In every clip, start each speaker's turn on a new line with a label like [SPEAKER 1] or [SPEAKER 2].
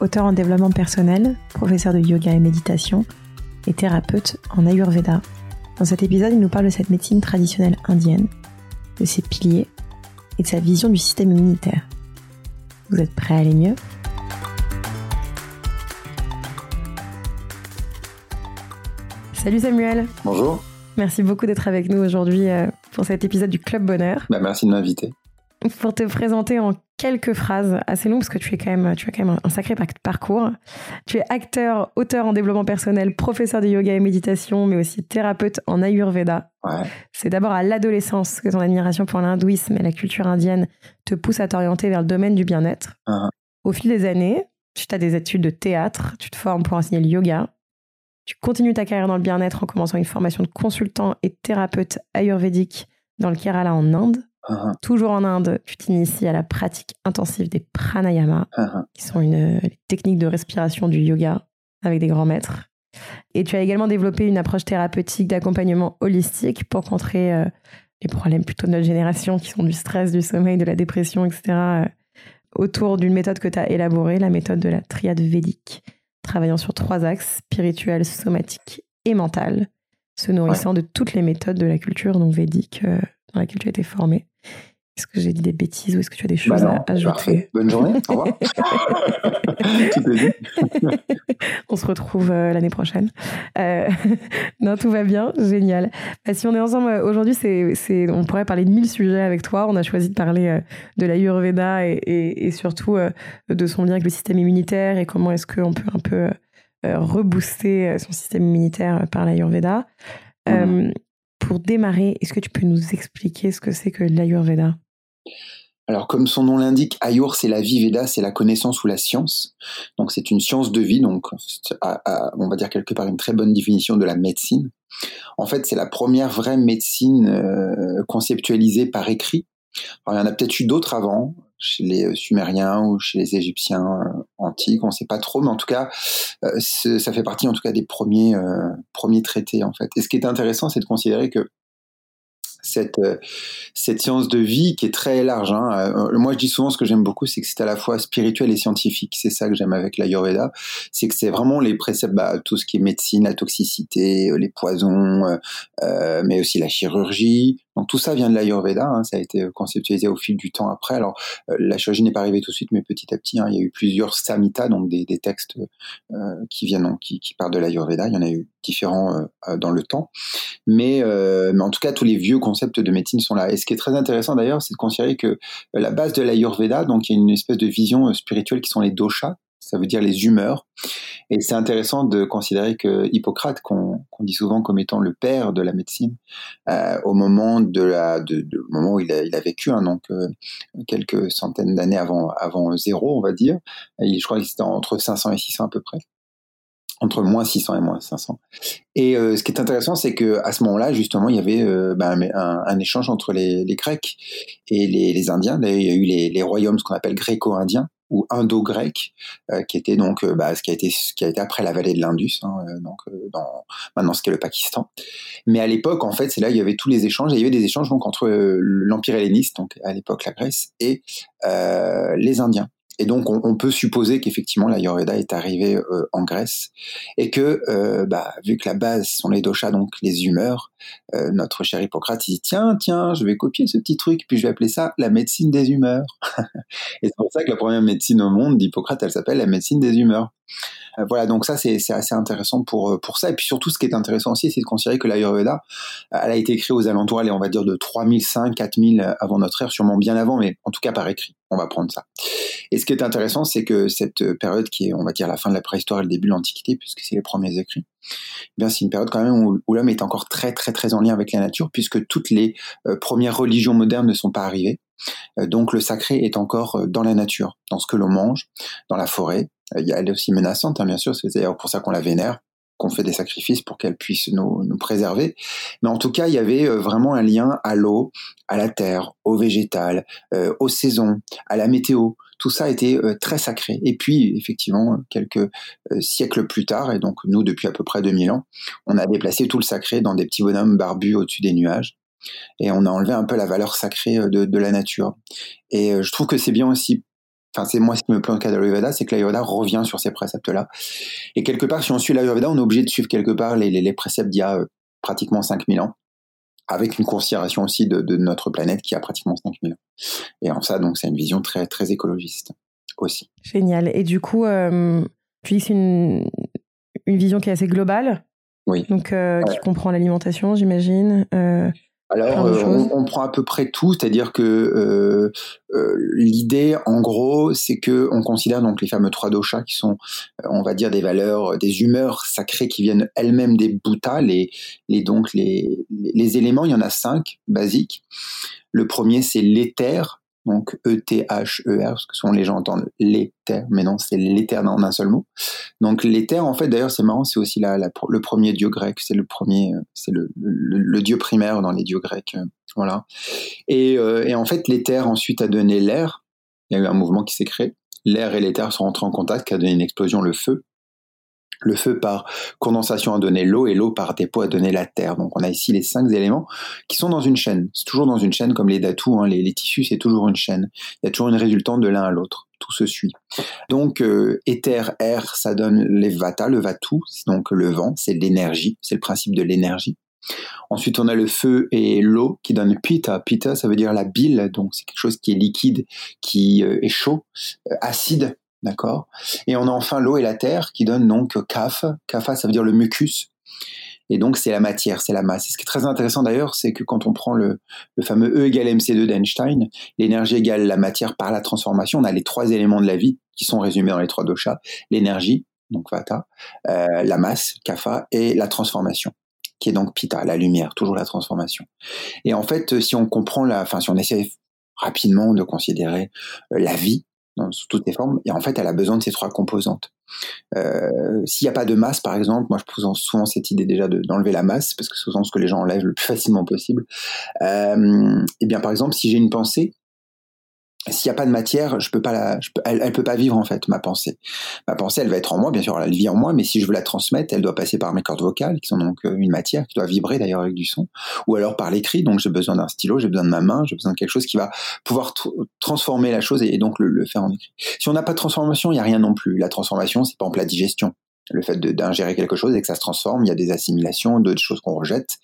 [SPEAKER 1] auteur en développement personnel, professeur de yoga et méditation et thérapeute en Ayurveda. Dans cet épisode, il nous parle de cette médecine traditionnelle indienne, de ses piliers et de sa vision du système immunitaire. Vous êtes prêts à aller mieux? Salut Samuel.
[SPEAKER 2] Bonjour.
[SPEAKER 1] Merci beaucoup d'être avec nous aujourd'hui euh, pour cet épisode du Club Bonheur.
[SPEAKER 2] Bah, merci de m'inviter.
[SPEAKER 1] Pour te présenter en quelques phrases assez longues, parce que tu, es quand même, tu as quand même un sacré parcours. Tu es acteur, auteur en développement personnel, professeur de yoga et méditation, mais aussi thérapeute en Ayurveda.
[SPEAKER 2] Ouais.
[SPEAKER 1] C'est d'abord à l'adolescence que ton admiration pour l'hindouisme et la culture indienne te pousse à t'orienter vers le domaine du bien-être.
[SPEAKER 2] Uh-huh.
[SPEAKER 1] Au fil des années, tu as des études de théâtre, tu te formes pour enseigner le yoga. Tu continues ta carrière dans le bien-être en commençant une formation de consultant et thérapeute ayurvédique dans le Kerala en Inde.
[SPEAKER 2] Uh-huh.
[SPEAKER 1] Toujours en Inde, tu t'inities à la pratique intensive des pranayama,
[SPEAKER 2] Uh-huh.
[SPEAKER 1] qui sont une les techniques de respiration du yoga avec des grands maîtres. Et tu as également développé une approche thérapeutique d'accompagnement holistique pour contrer euh, les problèmes plutôt de notre génération qui sont du stress, du sommeil, de la dépression, etc. euh, autour d'une méthode que tu as élaborée, la méthode de la triade védique, travaillant sur trois axes, spirituel, somatique et mental, se nourrissant de toutes les méthodes de la culture donc védique euh, dans laquelle tu as été formé. Est-ce que j'ai dit des bêtises ou est-ce que tu as des
[SPEAKER 2] Bah
[SPEAKER 1] choses
[SPEAKER 2] non,
[SPEAKER 1] à ajouter
[SPEAKER 2] parfait. Bonne journée. Au revoir.
[SPEAKER 1] On se retrouve euh, l'année prochaine. Euh, non, tout va bien, génial. Bah, si on est ensemble euh, aujourd'hui, c'est, on pourrait parler de mille sujets avec toi. On a choisi de parler euh, de l'Ayurveda et, et, et surtout de son lien avec le système immunitaire et comment est-ce qu'on peut un peu rebooster son système immunitaire par l'Ayurveda. Euh, pour démarrer, est-ce que tu peux nous expliquer ce que c'est que l'Ayurveda?
[SPEAKER 2] Alors, comme son nom l'indique, Ayur, c'est la vie, Veda, c'est la connaissance ou la science. Donc, c'est une science de vie, donc, on va dire quelque part une très bonne définition de la médecine. En fait, c'est la première vraie médecine euh, conceptualisée par écrit. Alors, il y en a peut-être eu d'autres avant, chez les euh, Sumériens ou chez les Égyptiens euh, antiques, on ne sait pas trop, mais en tout cas, euh, ça fait partie en tout cas des premiers, premiers traités, en fait. Et ce qui est intéressant, c'est de considérer que cette, cette science de vie qui est très large. Hein. Moi, je dis souvent ce que j'aime beaucoup, c'est que c'est à la fois spirituel et scientifique. C'est ça que j'aime avec l'Ayurveda, c'est que c'est vraiment les préceptes, bah, tout ce qui est médecine, la toxicité, les poisons, mais aussi la chirurgie. Donc tout ça vient de l'Ayurveda. Hein. Ça a été conceptualisé au fil du temps après. Alors euh, la chirurgie n'est pas arrivée tout de suite, mais petit à petit, hein, il y a eu plusieurs samhitas, donc des, textes euh, qui viennent, qui, partent de l'Ayurveda. Il y en a eu différents euh, euh, dans le temps. Mais, euh, mais en tout cas, tous les vieux concepts de médecine sont là. Et ce qui est très intéressant d'ailleurs, c'est de considérer que euh, la base de l'Ayurveda, donc il y a une espèce de vision euh, spirituelle qui sont les doshas, ça veut dire les humeurs. Et c'est intéressant de considérer que Hippocrate, qu'on dit souvent comme étant le père de la médecine, euh, au moment de la, de, moment où il a, vécu, hein, donc euh, quelques centaines d'années avant, avant zéro, on va dire. Je crois qu'il c'était entre 500 et 600 à peu près entre moins 600 et moins 500. Et euh, ce qui est intéressant, c'est que à ce moment-là, justement, il y avait ben, un, échange entre les, Grecs et les, les Indiens. D'ailleurs, il y a eu les, les royaumes, ce qu'on appelle gréco-indiens ou indo-grecs, euh, qui étaient donc euh, bah, ce qui a été ce qui a été après la vallée de l'Indus, hein, euh, donc dans maintenant ce qu'est le Pakistan. Mais à l'époque, en fait, c'est là il y avait tous les échanges. Il y avait des échanges donc entre l'empire helléniste, donc à l'époque la Grèce, et les Indiens. Et donc, on, peut supposer qu'effectivement, l'Ayurveda est arrivé euh, en Grèce et que, euh, bah, vu que la base sont les doshas, donc les humeurs, euh, notre cher Hippocrate, il dit tiens, tiens, je vais copier ce petit truc, puis je vais appeler ça la médecine des humeurs. et c'est pour ça que la première médecine au monde d'Hippocrate, elle s'appelle la médecine des humeurs. Voilà, donc ça, c'est assez intéressant pour, pour ça. Et puis surtout, ce qui est intéressant aussi, c'est de considérer que l'Ayurveda, elle a été créée aux alentours, allez, on va dire, de 3005, 4000 avant notre ère, sûrement bien avant, mais en tout cas par écrit. On va prendre ça. Et ce qui est intéressant, c'est que cette période qui est, on va dire, la fin de la préhistoire et le début de l'Antiquité, puisque c'est les premiers écrits, eh bien, c'est une période quand même où, l'homme est encore très, très, très en lien avec la nature, puisque toutes les euh, premières religions modernes ne sont pas arrivées. Euh, donc, le sacré est encore euh, dans la nature, dans ce que l'on mange, dans la forêt. Elle est aussi menaçante, hein, bien sûr, c'est d'ailleurs pour ça qu'on la vénère. Qu'on fait des sacrifices pour qu'elle puisse nous, préserver. Mais en tout cas, il y avait vraiment un lien à l'eau, à la terre, au végétal, aux saisons, à la météo. Tout ça était très sacré. Et puis, effectivement, quelques siècles plus tard, et donc nous depuis à peu près 2000 ans, on a déplacé tout le sacré dans des petits bonhommes barbus au-dessus des nuages et on a enlevé un peu la valeur sacrée de, de la nature. Et je trouve que c'est bien aussi Enfin, c'est moi ce qui me cas de l'Ayurveda, c'est que l'Ayurveda revient sur ces préceptes-là. Et quelque part, si on suit l'Ayurveda, on est obligé de suivre quelque part les, les, les préceptes d'il y a euh, pratiquement 5000 ans, avec une considération aussi de, de, notre planète qui a pratiquement 5000 ans. Et en ça, donc, c'est une vision très, très écologiste aussi.
[SPEAKER 1] Génial. Et du coup, euh, tu dis que c'est une, une vision qui est assez globale.
[SPEAKER 2] Oui.
[SPEAKER 1] Donc, euh, qui comprend l'alimentation, j'imagine. Euh,
[SPEAKER 2] alors, euh, on, on, prend à peu près tout, c'est-à-dire que euh, euh, l'idée, en gros, c'est que on considère donc les fameux trois doshas qui sont, euh, on va dire, des valeurs, des humeurs sacrées qui viennent elles-mêmes des bhutas, les, les donc les, les éléments. Il y en a cinq basiques. Le premier, c'est l'éther, donc E-T-H-E-R, parce que souvent les gens entendent l'éther, mais non, c'est l'éther en un seul mot. Donc l'éther, en fait, d'ailleurs, c'est marrant, c'est aussi le premier dieu grec, c'est le premier, c'est le, le, le, dieu primaire dans les dieux grecs, euh, voilà. Et, euh, et en fait, l'éther ensuite a donné l'air. Il y a eu un mouvement qui s'est créé. L'air et l'éther sont rentrés en contact, qui a donné une explosion, le feu. Le feu par condensation a donné l'eau et l'eau par dépôt a donné la terre. Donc on a ici les cinq éléments qui sont dans une chaîne. C'est toujours dans une chaîne comme les datous, hein, les, tissus, c'est toujours une chaîne. Il y a toujours une résultante de l'un à l'autre. Tout se suit. Donc euh, éther, air, ça donne les vata, le c'est donc le vent, c'est l'énergie, c'est le principe de l'énergie. Ensuite, on a le feu et l'eau qui donnent pita. Pita, ça veut dire la bile, donc c'est quelque chose qui est liquide, qui euh, est chaud, euh, acide, D'accord Et on a enfin l'eau et la terre qui donnent donc kaf. Kafa, ça veut dire le mucus. Et donc, c'est la matière, c'est la masse. Et ce qui est très intéressant d'ailleurs, c'est que quand on prend le, le fameux E égale MC2 d'Einstein, l'énergie égale la matière par la transformation, on a les trois éléments de la vie qui sont résumés dans les trois doshas. L'énergie, donc Vata, euh, la masse, Kapha, et la transformation qui est donc Pitta, la lumière, toujours la transformation. Et en fait, si on comprend la, enfin, si on essaie rapidement de considérer euh, la vie, sous toutes les formes. Et en fait, elle a besoin de ces trois composantes. Euh, S'il n'y a pas de masse, par exemple, moi je pose souvent cette idée déjà d'enlever de, la masse, parce que c'est souvent ce que les gens enlèvent le plus facilement possible. Euh, et bien, par exemple, si j'ai une pensée, s'il n'y a pas de matière, je peux pas la, elle, elle peut pas vivre en fait ma pensée. Ma pensée, elle va être en moi, bien sûr, elle vit en moi, mais si je veux la transmettre, elle doit passer par mes cordes vocales, qui sont donc euh, une matière qui doit vibrer d'ailleurs avec du son, ou alors par l'écrit. Donc j'ai besoin d'un stylo, j'ai besoin de ma main, j'ai besoin de quelque chose qui va pouvoir transformer la chose et, donc le, le, faire en écrit. Si on n'a pas de transformation, il y a rien non plus. La transformation, c'est par exemple la digestion le fait d'ingérer quelque chose et que ça se transforme, il y a des assimilations, d'autres choses qu'on rejette.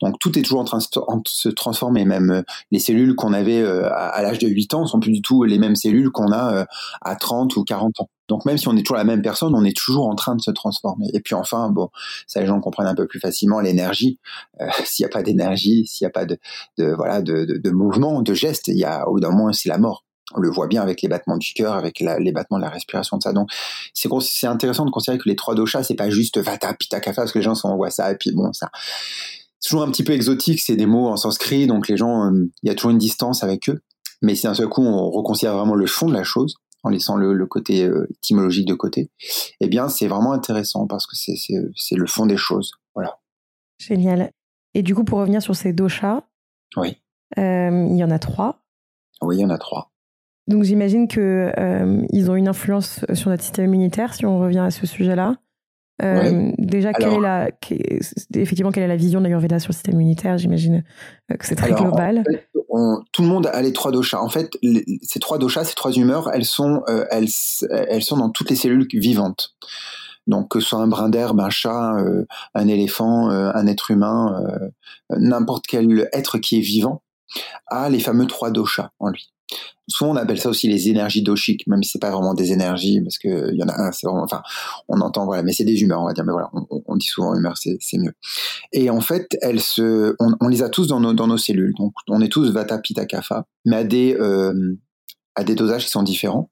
[SPEAKER 2] Donc tout est toujours en train de se transformer. Même euh, les cellules qu'on avait euh, à l'âge de 8 ans sont plus du tout les mêmes cellules qu'on a euh, à 30 ou 40 ans. Donc même si on est toujours la même personne, on est toujours en train de se transformer. Et puis enfin, bon, ça les gens comprennent un peu plus facilement l'énergie. S'il n'y a pas d'énergie, s'il n'y a pas de, de voilà de, de, de, mouvement, de geste, il y a au bout d'un moment c'est la mort on le voit bien avec les battements du cœur, avec la, les battements de la respiration de ça. Donc, c'est, c'est intéressant de considérer que les trois doshas, c'est pas juste vata, pitta, kapha, parce que les gens s'envoient ça, et puis bon, ça, c'est toujours un petit peu exotique, c'est des mots en sanskrit, donc les gens, euh, il y a toujours une distance avec eux. Mais si d'un seul coup, on reconsidère vraiment le fond de la chose, en laissant le, le côté euh, étymologique de côté, eh bien, c'est vraiment intéressant parce que c'est, c'est, c'est le fond des choses. Voilà.
[SPEAKER 1] Génial. Et du coup, pour revenir sur ces doshas,
[SPEAKER 2] oui.
[SPEAKER 1] Euh, il y en a trois.
[SPEAKER 2] Oui, il y en a trois.
[SPEAKER 1] Donc j'imagine que euh, ils ont une influence sur notre système immunitaire si on revient à ce sujet-là. Euh, ouais. Déjà, alors, quelle est la, quelle, effectivement, quelle est la vision d'Ayurveda sur le système immunitaire? J'imagine euh, que c'est très alors, global.
[SPEAKER 2] En fait, on, tout le monde a les trois doshas. En fait, les, ces trois doshas, ces trois humeurs, elles sont, euh, elles, elles sont dans toutes les cellules vivantes. Donc que ce soit un brin d'herbe, un chat, euh, un éléphant, un être humain, n'importe quel être qui est vivant a les fameux trois doshas en lui souvent on appelle ça aussi les énergies doshiques, même si c'est pas vraiment des énergies, parce que il y en a un, c'est vraiment, enfin, on entend, voilà, mais c'est des humeurs, on va dire, mais voilà, on, dit souvent humeur, c'est, mieux. Et en fait, elles se, on, on, les a tous dans nos, dans nos cellules, donc on est tous Vata, Pitta, Kapha, mais à des, euh, à des dosages qui sont différents.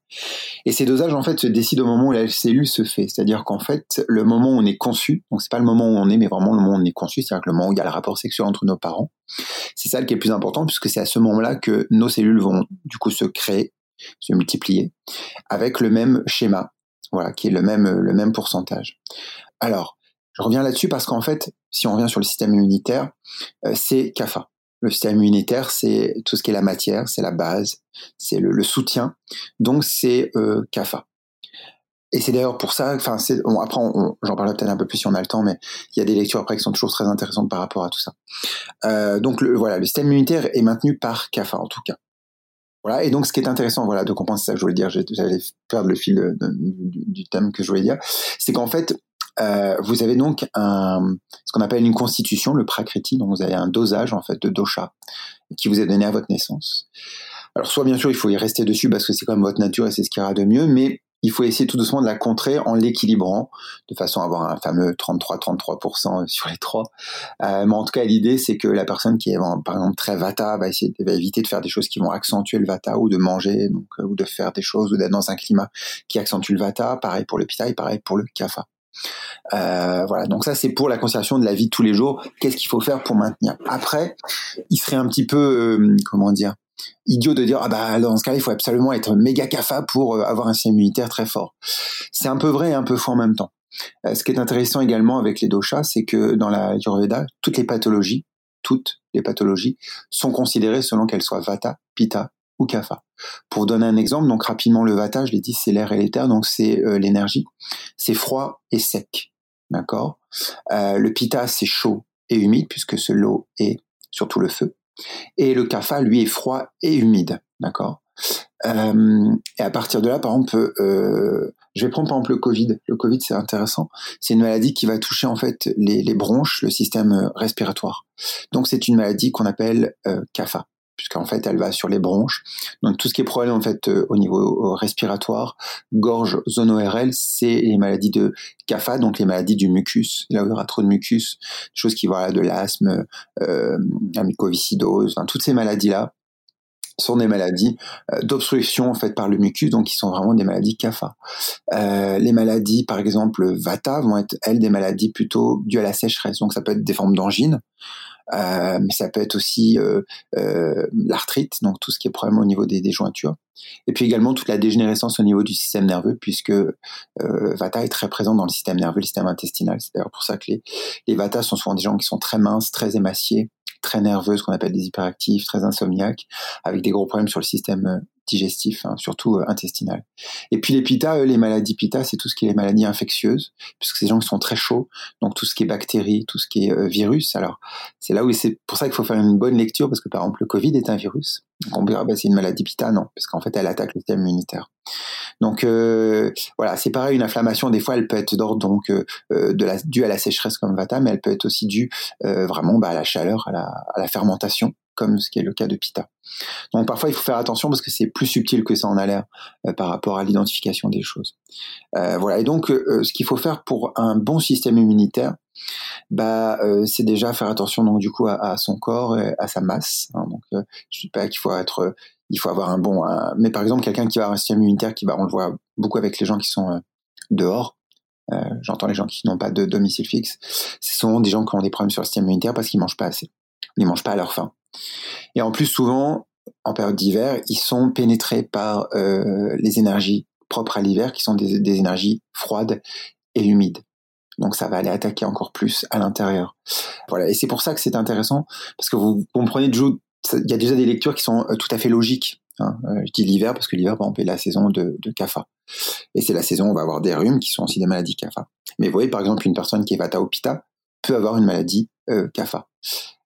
[SPEAKER 2] Et ces dosages, en fait, se décident au moment où la cellule se fait. C'est-à-dire qu'en fait, le moment où on est conçu, donc c'est pas le moment où on est, mais vraiment le moment où on est conçu, c'est-à-dire que le moment où il y a le rapport sexuel entre nos parents, c'est ça qui est le plus important, puisque c'est à ce moment-là que nos cellules vont, du coup, se créer, se multiplier, avec le même schéma, voilà, qui est le même, le même pourcentage. Alors, Je reviens là-dessus parce qu'en fait, si on revient sur le système immunitaire, euh, c'est CAFA. Le système immunitaire, c'est tout ce qui est la matière, c'est la base, c'est le, soutien. Donc c'est euh, CAFA. Et c'est d'ailleurs pour ça, enfin, bon, après, j'en parlerai peut-être un peu plus si on a le temps, mais il y a des lectures après qui sont toujours très intéressantes par rapport à tout ça. Euh, donc le, voilà, le système immunitaire est maintenu par CAFA en tout cas. Voilà, et donc ce qui est intéressant, voilà, de comprendre, c'est ça que je voulais dire, j'allais perdre le fil du, thème que je voulais dire, c'est qu'en fait, euh, vous avez donc un, ce qu'on appelle une constitution, le prakriti, donc vous avez un dosage en fait de dosha qui vous est donné à votre naissance. Alors soit bien sûr il faut y rester dessus parce que c'est comme votre nature et c'est ce qui ira de mieux, mais il faut essayer tout doucement de la contrer en l'équilibrant, de façon à avoir un fameux 33-33% sur les trois. Euh, mais en tout cas, l'idée, c'est que la personne qui est, par exemple, très vata va, essayer, va éviter de faire des choses qui vont accentuer le vata, ou de manger, donc, euh, ou de faire des choses, ou d'être dans un climat qui accentue le vata. Pareil pour le pitta et pareil pour le kapha. Euh, voilà, donc ça c'est pour la conservation de la vie de tous les jours. Qu'est-ce qu'il faut faire pour maintenir? Après, il serait un petit peu, euh, comment dire, idiot de dire ah bah dans ce cas il faut absolument être méga cafa pour euh, avoir un système immunitaire très fort. C'est un peu vrai et un peu faux en même temps. Ce qui est intéressant également avec les doshas, c'est que dans la Ayurveda, toutes les pathologies, toutes les pathologies sont considérées selon qu'elles soient vata, pitta ou kapha. Pour donner un exemple, donc rapidement le vata, je l'ai dit, c'est l'air et l'éther, donc c'est euh, l'énergie. C'est froid et sec, d'accord? le pitta, c'est chaud et humide puisque ce l'eau est surtout le feu. Et le kapha, lui, est froid et humide, d'accord? Euh, Et à partir de là, par exemple, euh, je vais prendre par exemple le Covid. Le Covid, c'est intéressant. C'est une maladie qui va toucher en fait les, bronches, le système respiratoire. Donc c'est une maladie qu'on appelle euh, kapha puisqu'en fait elle va sur les bronches. Donc tout ce qui est problème en fait euh, au niveau respiratoire, gorge, zone ORL, c'est les maladies de CAFA, donc les maladies du mucus. Là où il y aura trop de mucus, choses qui vont de l'asthme, euh, la mucoviscidose, enfin, toutes ces maladies là sont des maladies euh, d'obstruction en fait par le mucus, donc qui sont vraiment des maladies CAFA. Euh, les maladies, par exemple, VATA, vont être elles des maladies plutôt dues à la sécheresse, donc ça peut être des formes d'angine, euh, mais ça peut être aussi euh, euh, l'arthrite, donc tout ce qui est problème au niveau des, des, jointures. Et puis également toute la dégénérescence au niveau du système nerveux, puisque euh, Vata est très présent dans le système nerveux, le système intestinal. C'est d'ailleurs pour ça que les, les Vata sont souvent des gens qui sont très minces, très émaciés, très nerveux, ce qu'on appelle des hyperactifs, très insomniaques, avec des gros problèmes sur le système digestif, hein, surtout euh, intestinal. Et puis les pita, les maladies pita, c'est tout ce qui est les maladies infectieuses, puisque ces gens sont très chauds, donc tout ce qui est bactéries, tout ce qui est euh, virus. Alors c'est là où c'est pour ça qu'il faut faire une bonne lecture, parce que par exemple le Covid est un virus. On bah, c'est une maladie pita, non, parce qu'en fait elle attaque le système immunitaire. Donc euh, voilà, c'est pareil, une inflammation des fois elle peut être donc de la, due à la sécheresse comme Vata, mais elle peut être aussi due vraiment bah, à la chaleur, à la, à la fermentation comme ce qui est le cas de Pita. Donc parfois il faut faire attention parce que c'est plus subtil que ça en a l'air euh, par rapport à l'identification des choses. Euh, voilà. Et donc euh, ce qu'il faut faire pour un bon système immunitaire, bah c'est déjà faire attention donc du coup à, son corps, et à sa masse. Hein. donc je dis pas qu'il faut être, il faut avoir un bon, mais par exemple quelqu'un qui va avoir un système immunitaire qui va, on le voit beaucoup avec les gens qui sont dehors. J'entends les gens qui n'ont pas de domicile fixe. Ce sont des gens qui ont des problèmes sur le système immunitaire parce qu'ils mangent pas assez. Ils mangent pas à leur faim. Et en plus, souvent, en période d'hiver, ils sont pénétrés par euh, les énergies propres à l'hiver, qui sont des, énergies froides et humides. Donc ça va aller attaquer encore plus à l'intérieur. Voilà, et c'est pour ça que c'est intéressant, parce que vous comprenez, il y a déjà des lectures qui sont euh, tout à fait logiques. Hein. Euh, je dis l'hiver parce que l'hiver, par exemple, est la saison de, de CAFA. Et c'est la saison où on va avoir des rhumes qui sont aussi des maladies CAFA. Mais vous voyez, par exemple, une personne qui est Vata Opita peut avoir une maladie euh, CAFA.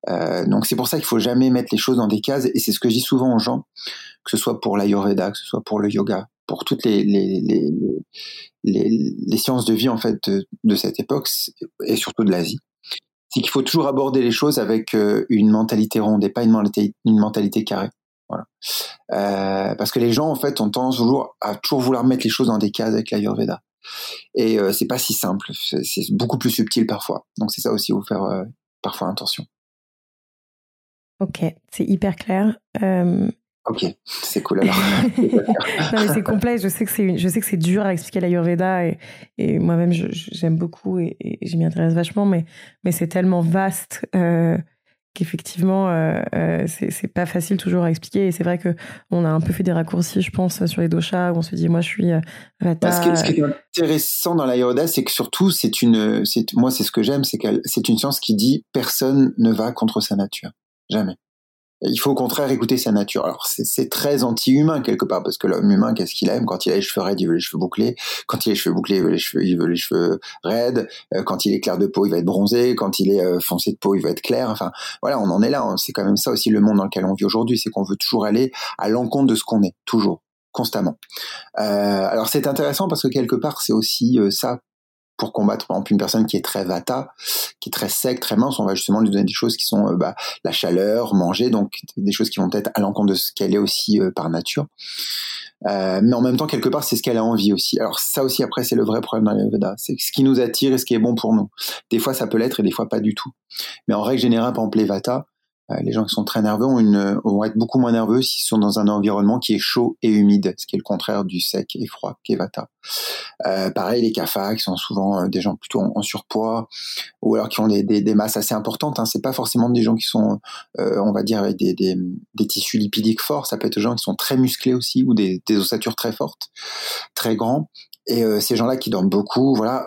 [SPEAKER 2] Euh, donc c'est pour ça qu'il faut jamais mettre les choses dans des cases et c'est ce que je dis souvent aux gens, que ce soit pour l'ayurveda, que ce soit pour le yoga, pour toutes les, les, les, les, sciences de vie en fait de, cette époque et surtout de l'Asie. C'est qu'il faut toujours aborder les choses avec euh, une mentalité ronde et pas une mentalité, une mentalité carrée. Voilà. Euh, parce que les gens en fait ont tendance toujours à toujours vouloir mettre les choses dans des cases avec l'ayurveda. Et euh, c'est pas si simple, c'est beaucoup plus subtil parfois. Donc c'est ça aussi, faut faire euh, parfois attention.
[SPEAKER 1] Ok, c'est hyper clair. Euh,
[SPEAKER 2] ok, c'est cool alors.
[SPEAKER 1] c'est complet. Je sais que c'est je sais que c'est dur à expliquer l'Ayurveda et, et moi-même j'aime beaucoup et, et je m'y intéresse vachement, mais mais c'est tellement vaste. Euh, qu'effectivement, euh, euh, c'est pas facile toujours à expliquer. Et c'est vrai que on a un peu fait des raccourcis, je pense, sur les doshas, où on se dit, moi, je suis euh,
[SPEAKER 2] Vata. ce, qui est, intéressant dans l'Ayurveda, c'est que surtout, c'est une, moi, c'est ce que j'aime, c'est que c'est une science qui dit personne ne va contre sa nature. Jamais. Il faut au contraire écouter sa nature. Alors c'est très anti-humain quelque part parce que l'homme humain, qu'est-ce qu'il aime? Quand il a les cheveux raides, il veut les cheveux bouclés. Quand il a les cheveux bouclés, il veut les cheveux, il veut les cheveux raides. Euh, quand il est clair de peau, il va être bronzé. Quand il est euh, foncé de peau, il va être clair. Enfin voilà, on en est là. Hein. C'est quand même ça aussi le monde dans lequel on vit aujourd'hui, c'est qu'on veut toujours aller à l'encontre de ce qu'on est, toujours constamment. Euh, alors c'est intéressant parce que quelque part c'est aussi ça pour combattre par exemple une personne qui est très vata, qui est très sec, très mince, on va justement lui donner des choses qui sont euh, bah, la chaleur, manger, donc des choses qui vont être à l'encontre de ce qu'elle est aussi euh, par nature. Euh, mais en même temps, quelque part, c'est ce qu'elle a envie aussi. Alors ça aussi, après, c'est le vrai problème dans l'Ayurveda. C'est ce qui nous attire et ce qui est bon pour nous. Des fois, ça peut l'être et des fois, pas du tout. Mais en règle générale, par exemple, les Vata, les gens qui sont très nerveux ont une, vont être beaucoup moins nerveux s'ils sont dans un environnement qui est chaud et humide, ce qui est le contraire du sec et froid qu'est Vata. Euh, pareil, les qui sont souvent euh, des gens plutôt en, surpoids ou alors qui ont des, des, des masses assez importantes. Hein. C'est pas forcément des gens qui sont, euh, on va dire, avec des, des, des, tissus lipidiques forts. Ça peut être des gens qui sont très musclés aussi ou des, des ossatures très fortes, très grands. Et euh, ces gens-là qui dorment beaucoup, voilà,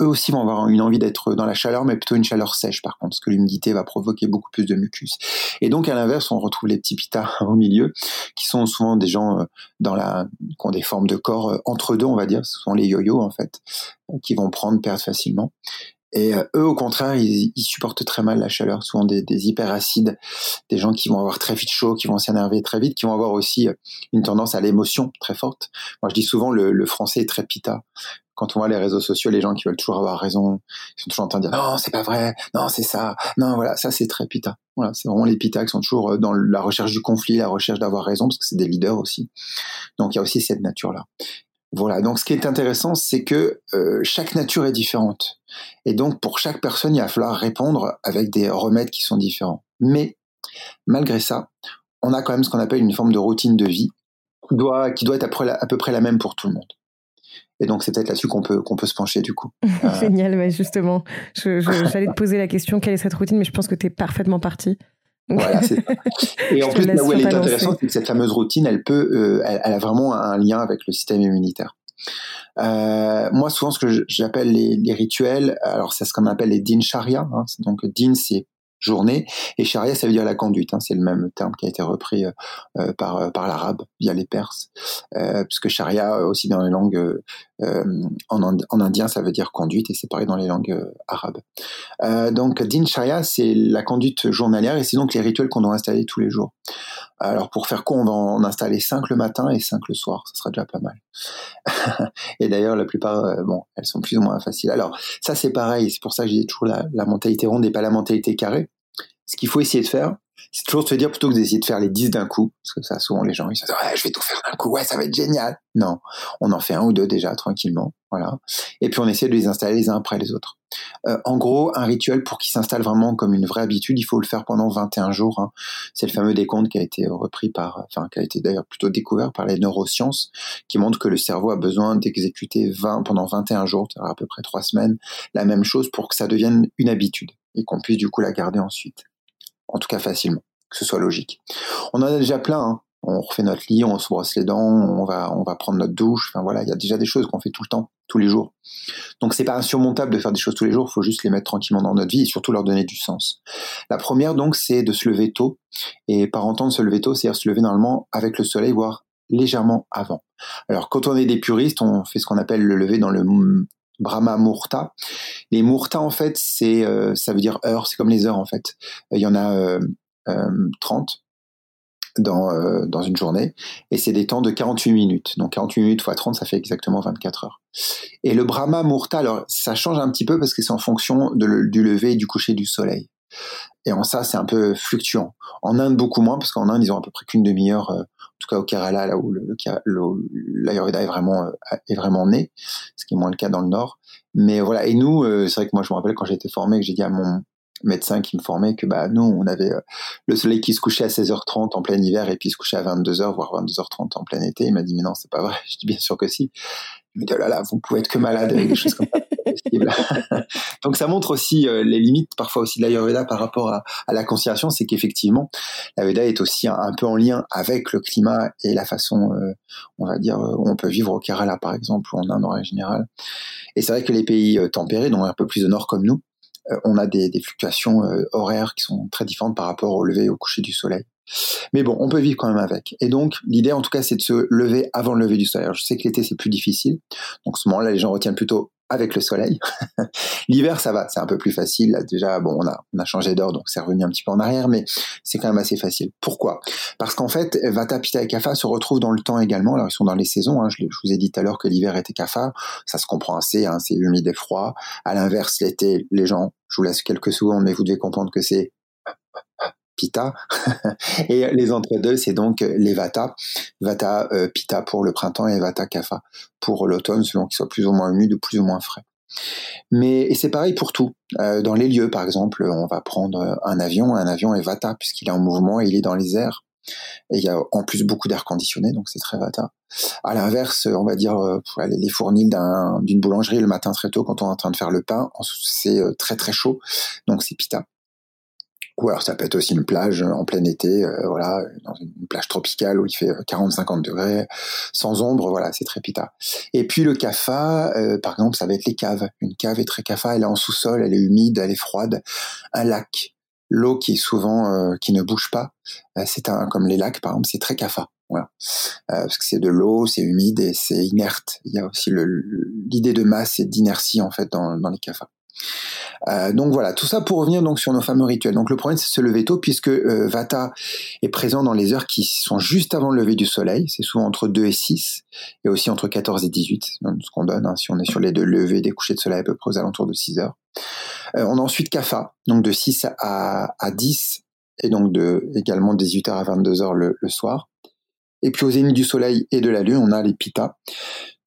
[SPEAKER 2] eux aussi vont avoir une envie d'être dans la chaleur, mais plutôt une chaleur sèche par contre, parce que l'humidité va provoquer beaucoup plus de mucus. Et donc à l'inverse, on retrouve les petits pitas au milieu, qui sont souvent des gens euh, dans la, qui ont des formes de corps euh, entre deux, on va dire, ce sont les yo-yo en fait, qui vont prendre, perdre facilement. Et euh, eux, au contraire, ils, ils, supportent très mal la chaleur, souvent des, des hyperacides, des gens qui vont avoir très vite chaud, qui vont s'énerver très vite, qui vont avoir aussi une tendance à l'émotion très forte. Moi, je dis souvent le, le français est très pita quand on voit les réseaux sociaux, les gens qui veulent toujours avoir raison, ils sont toujours en train de dire non, c'est pas vrai, non, c'est ça, non, voilà, ça c'est très pita. Voilà, c'est vraiment les pita qui sont toujours euh, dans la recherche du conflit, la recherche d'avoir raison, parce que c'est des leaders aussi. Donc il y a aussi cette nature-là. Voilà, donc ce qui est intéressant, c'est que euh, chaque nature est différente. Et donc pour chaque personne, il va falloir répondre avec des remèdes qui sont différents. Mais malgré ça, on a quand même ce qu'on appelle une forme de routine de vie qui doit, qui doit être à peu près la même pour tout le monde. Et donc, c'est peut-être là-dessus qu'on peut, qu'on peut se pencher du coup.
[SPEAKER 1] Euh, Génial, mais justement. J'allais te poser la question quelle est cette routine, mais je pense que tu es parfaitement parti.
[SPEAKER 2] Voilà, c'est Et en plus, là où elle est intéressante, c'est que cette fameuse routine, elle peut, euh, elle, a vraiment un lien avec le système immunitaire. Euh, moi, souvent, ce que j'appelle les, les, rituels, alors c'est ce qu'on appelle les din sharia. Hein, donc, din, c'est journée. Et charia, ça veut dire la conduite. Hein, c'est le même terme qui a été repris euh, euh par, euh, par l'arabe via les Perses. Euh, puisque charia, euh, aussi dans les langues en, en, indien, ça veut dire conduite, et c'est pareil dans les langues arabes. donc, din sharia, c'est la conduite journalière, et c'est donc les rituels qu'on doit installer tous les jours. Alors pour faire quoi, on va en installer 5 le matin et 5 le soir, ça sera déjà pas mal. et d'ailleurs, la plupart, bon, elles sont plus ou moins faciles. Alors ça c'est pareil, c'est pour ça que j'ai toujours la mentalité ronde et pas la mentalité carrée. Ce qu'il faut essayer de faire, c'est toujours de se dire plutôt que d'essayer de faire les 10 d'un coup, parce que ça, souvent les gens ils se disent ouais, je vais tout faire d'un coup, ouais, ça va être génial. Non, on en fait un ou deux déjà tranquillement, voilà. Et puis on essaie de les installer les uns après les autres. Euh, en gros, un rituel pour qu'il s'installe vraiment comme une vraie habitude, il faut le faire pendant 21 jours. Hein. C'est le fameux décompte qui a été repris par, enfin qui a été d'ailleurs plutôt découvert par les neurosciences, qui montre que le cerveau a besoin d'exécuter 20 pendant 21 jours, à peu près 3 semaines, la même chose pour que ça devienne une habitude et qu'on puisse du coup la garder ensuite en tout cas facilement, que ce soit logique. On en a déjà plein. Hein. On refait notre lit, on se brosse les dents, on va, on va prendre notre douche. Enfin voilà, il y a déjà des choses qu'on fait tout le temps, tous les jours. Donc c'est pas insurmontable de faire des choses tous les jours. Il faut juste les mettre tranquillement dans notre vie et surtout leur donner du sens. La première donc, c'est de se lever tôt. Et par entendre se lever tôt, c'est-à-dire se lever normalement avec le soleil, voire légèrement avant. Alors quand on est des puristes, on fait ce qu'on appelle le lever dans le Brahma Murta. Les Murta, en fait, c'est, euh, ça veut dire heure, c'est comme les heures, en fait. Il y en a euh, euh, 30 dans, euh, dans une journée, et c'est des temps de 48 minutes. Donc 48 minutes fois 30, ça fait exactement 24 heures. Et le Brahma Murta, alors ça change un petit peu parce que c'est en fonction du lever et du coucher du soleil. Et en ça, c'est un peu fluctuant. En Inde, beaucoup moins, parce qu'en Inde, ils ont à peu près qu'une demi-heure, euh, tout cas au Kerala, là où l'Ayurveda est vraiment, euh, est vraiment né, ce qui est moins le cas dans le Nord. Mais voilà, et nous, euh, c'est vrai que moi, je me rappelle quand j'ai été formé, que j'ai dit à mon, médecin qui me formait que bah nous on avait euh, le soleil qui se couchait à 16h30 en plein hiver et puis se couchait à 22h voire 22h30 en plein été. Il m'a dit mais non c'est pas vrai. Je dis bien sûr que si. Il me dit oh là là vous pouvez être que malade avec des choses comme ça. Donc ça montre aussi euh, les limites parfois aussi de l'Ayurveda par rapport à, la conciliation, c'est qu'effectivement l'Ayurveda est aussi un, peu en lien avec le climat et la façon, euh, on va dire, où on peut vivre au Kerala par exemple ou en Inde en règle générale. Et c'est vrai que les pays tempérés, donc un peu plus au nord comme nous, euh, on a des, fluctuations euh, horaires qui sont très différentes par rapport au lever et au coucher du soleil. Mais bon, on peut vivre quand même avec. Et donc, l'idée, en tout cas, c'est de se lever avant le lever du soleil. je sais que l'été, c'est plus difficile. Donc, ce moment-là, les gens retiennent plutôt avec le soleil. L'hiver, ça va, c'est un peu plus facile. déjà, bon, on a, on a changé d'heure, donc c'est revenu un petit peu en arrière, mais c'est quand même assez facile. Pourquoi? Parce qu'en fait, Vata, Pitta et Kapha se retrouvent dans le temps également. Alors, ils sont dans les saisons. Hein. Je, vous ai dit tout à l'heure que l'hiver était Kapha. Ça se comprend assez, hein, c'est humide et froid. À l'inverse, l'été, les gens, je vous laisse quelques secondes, mais vous devez comprendre que c'est Pitta. et les entre-deux, c'est donc les Vata. Vata euh, pour le printemps et Vata Kapha pour l'automne, selon qu'il soit plus ou moins humide ou plus ou moins frais. Mais c'est pareil pour tout. Euh, dans les lieux, par exemple, on va prendre un avion. Un avion est Vata puisqu'il est en mouvement et il est dans les airs. Et il y a en plus beaucoup d'air conditionné, donc c'est très Vata. À l'inverse, on va dire euh, les fournils d'une boulangerie le matin très tôt quand on est en train de faire le pain, c'est très très chaud, donc c'est Pitta. Ou alors ça peut être aussi une plage en plein été, euh, voilà, dans une plage tropicale où il fait 40-50 degrés, sans ombre, voilà, c'est très pita. Et puis le kafa, euh, par exemple, ça va être les caves. Une cave est très kafa, elle est en sous-sol, elle est humide, elle est froide. Un lac, l'eau qui est souvent euh, qui ne bouge pas, c'est un comme les lacs par exemple, c'est très kafa. Voilà. parce que c'est de l'eau, c'est humide et c'est inerte. Il y a aussi l'idée de masse et d'inertie en fait dans, dans les kafas. Euh, donc voilà, tout ça pour revenir donc sur nos fameux rituels. Donc le premier c'est se lever tôt puisque euh, Vata est présent dans les heures qui sont juste avant le lever du soleil, c'est souvent entre 2 et 6 et aussi entre 14 et 18, ce qu'on donne hein, si on est sur les deux levées des couchers de soleil à peu près aux alentours de 6 heures. Euh, on a ensuite Kapha, donc de 6 à, à 10 et donc de également 18h à 22h le, le soir. Et puis aux zénith du soleil et de la lune, on a les Pitta,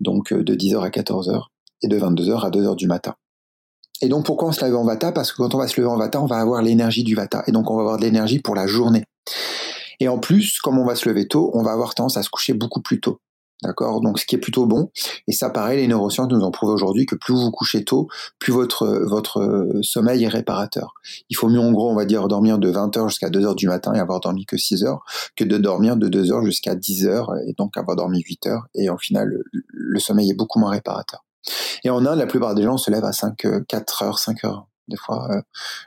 [SPEAKER 2] donc de 10h à 14h et de 22h à 2h du matin. Et donc pourquoi on se lève en Vata? Parce que quand on va se lever en Vata, on va avoir l'énergie du Vata. Et donc on va avoir de l'énergie pour la journée. Et en plus, comme on va se lever tôt, on va avoir tendance à se coucher beaucoup plus tôt. D'accord? Donc ce qui est plutôt bon. Et ça, pareil, les neurosciences nous ont prouvé aujourd'hui que plus vous couchez tôt, plus votre, votre sommeil est réparateur. Il faut mieux, en gros, on va dire, dormir de 20h jusqu'à 2h du matin et avoir dormi que 6 heures, que de dormir de 2h jusqu'à 10h et donc avoir dormi 8 heures. Et au final, le sommeil est beaucoup moins réparateur. Et en Inde, la plupart des gens se lèvent à 5, 4 euh, heures, 5 heures, des fois, euh,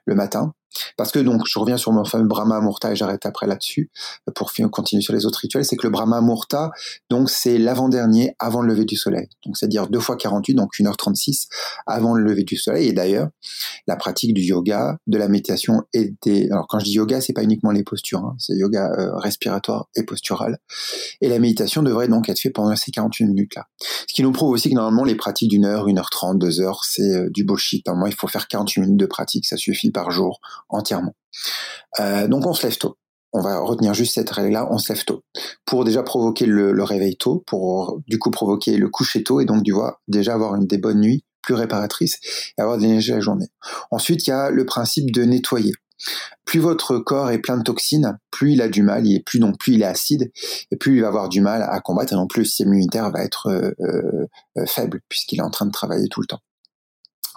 [SPEAKER 2] le matin. Parce que donc, je reviens sur mon fameux Brahma Murta et j'arrête après là-dessus pour continuer sur les autres rituels. C'est que le Brahma Murta, donc c'est l'avant-dernier avant le lever du soleil. Donc c'est-à-dire deux fois 48, donc 1h36 avant le lever du soleil. Et d'ailleurs, la pratique du yoga, de la méditation et des. Alors quand je dis yoga, c'est pas uniquement les postures, hein, c'est yoga euh, respiratoire et postural. Et la méditation devrait donc être faite pendant ces 48 minutes-là. Ce qui nous prouve aussi que normalement les pratiques d'une heure, 1h30, deux heures, c'est euh, du bullshit. Normalement, il faut faire 48 minutes de pratique, ça suffit par jour entièrement. Euh, donc on se lève tôt. On va retenir juste cette règle-là, on se lève tôt. Pour déjà provoquer le, réveil tôt, pour du coup provoquer le coucher tôt et donc du vois, déjà avoir une des bonnes nuits plus réparatrices et avoir de l'énergie la journée. Ensuite, il y a le principe de nettoyer. Plus votre corps est plein de toxines, plus il a du mal, est plus non plus il est acide, et plus il va avoir du mal à combattre, et non plus le système immunitaire va être euh, euh, faible puisqu'il est en train de travailler tout le temps.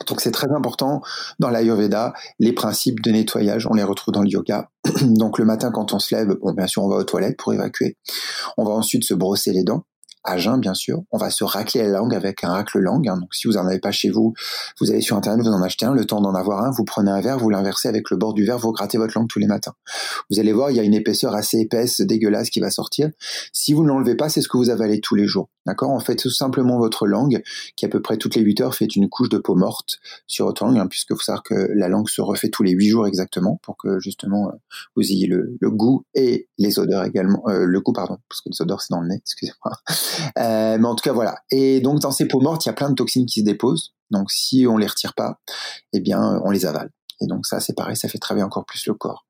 [SPEAKER 2] Donc c'est très important dans l'Ayurveda, les principes de nettoyage, on les retrouve dans le yoga. Donc le matin quand on se lève, bon bien sûr on va aux toilettes pour évacuer. On va ensuite se brosser les dents à jeun, bien sûr. On va se racler la langue avec un racle-langue. Hein. Donc, si vous en avez pas chez vous, vous allez sur Internet, vous en achetez un. Le temps d'en avoir un, vous prenez un verre, vous l'inversez avec le bord du verre, vous grattez votre langue tous les matins. Vous allez voir, il y a une épaisseur assez épaisse, dégueulasse qui va sortir. Si vous ne l'enlevez pas, c'est ce que vous avalez tous les jours. D'accord? En fait, tout simplement votre langue, qui à peu près toutes les 8 heures fait une couche de peau morte sur votre langue, hein, puisque vous savez que la langue se refait tous les 8 jours exactement, pour que justement euh, vous ayez le, goût et les odeurs également. Euh, le goût, pardon, parce que les odeurs c'est dans le nez, excusez-moi. Euh, mais en tout cas, voilà. Et donc, dans ces peaux mortes, il y a plein de toxines qui se déposent. Donc, si on les retire pas, eh bien, on les avale. Et donc ça, c'est pareil, ça fait travailler encore plus le corps.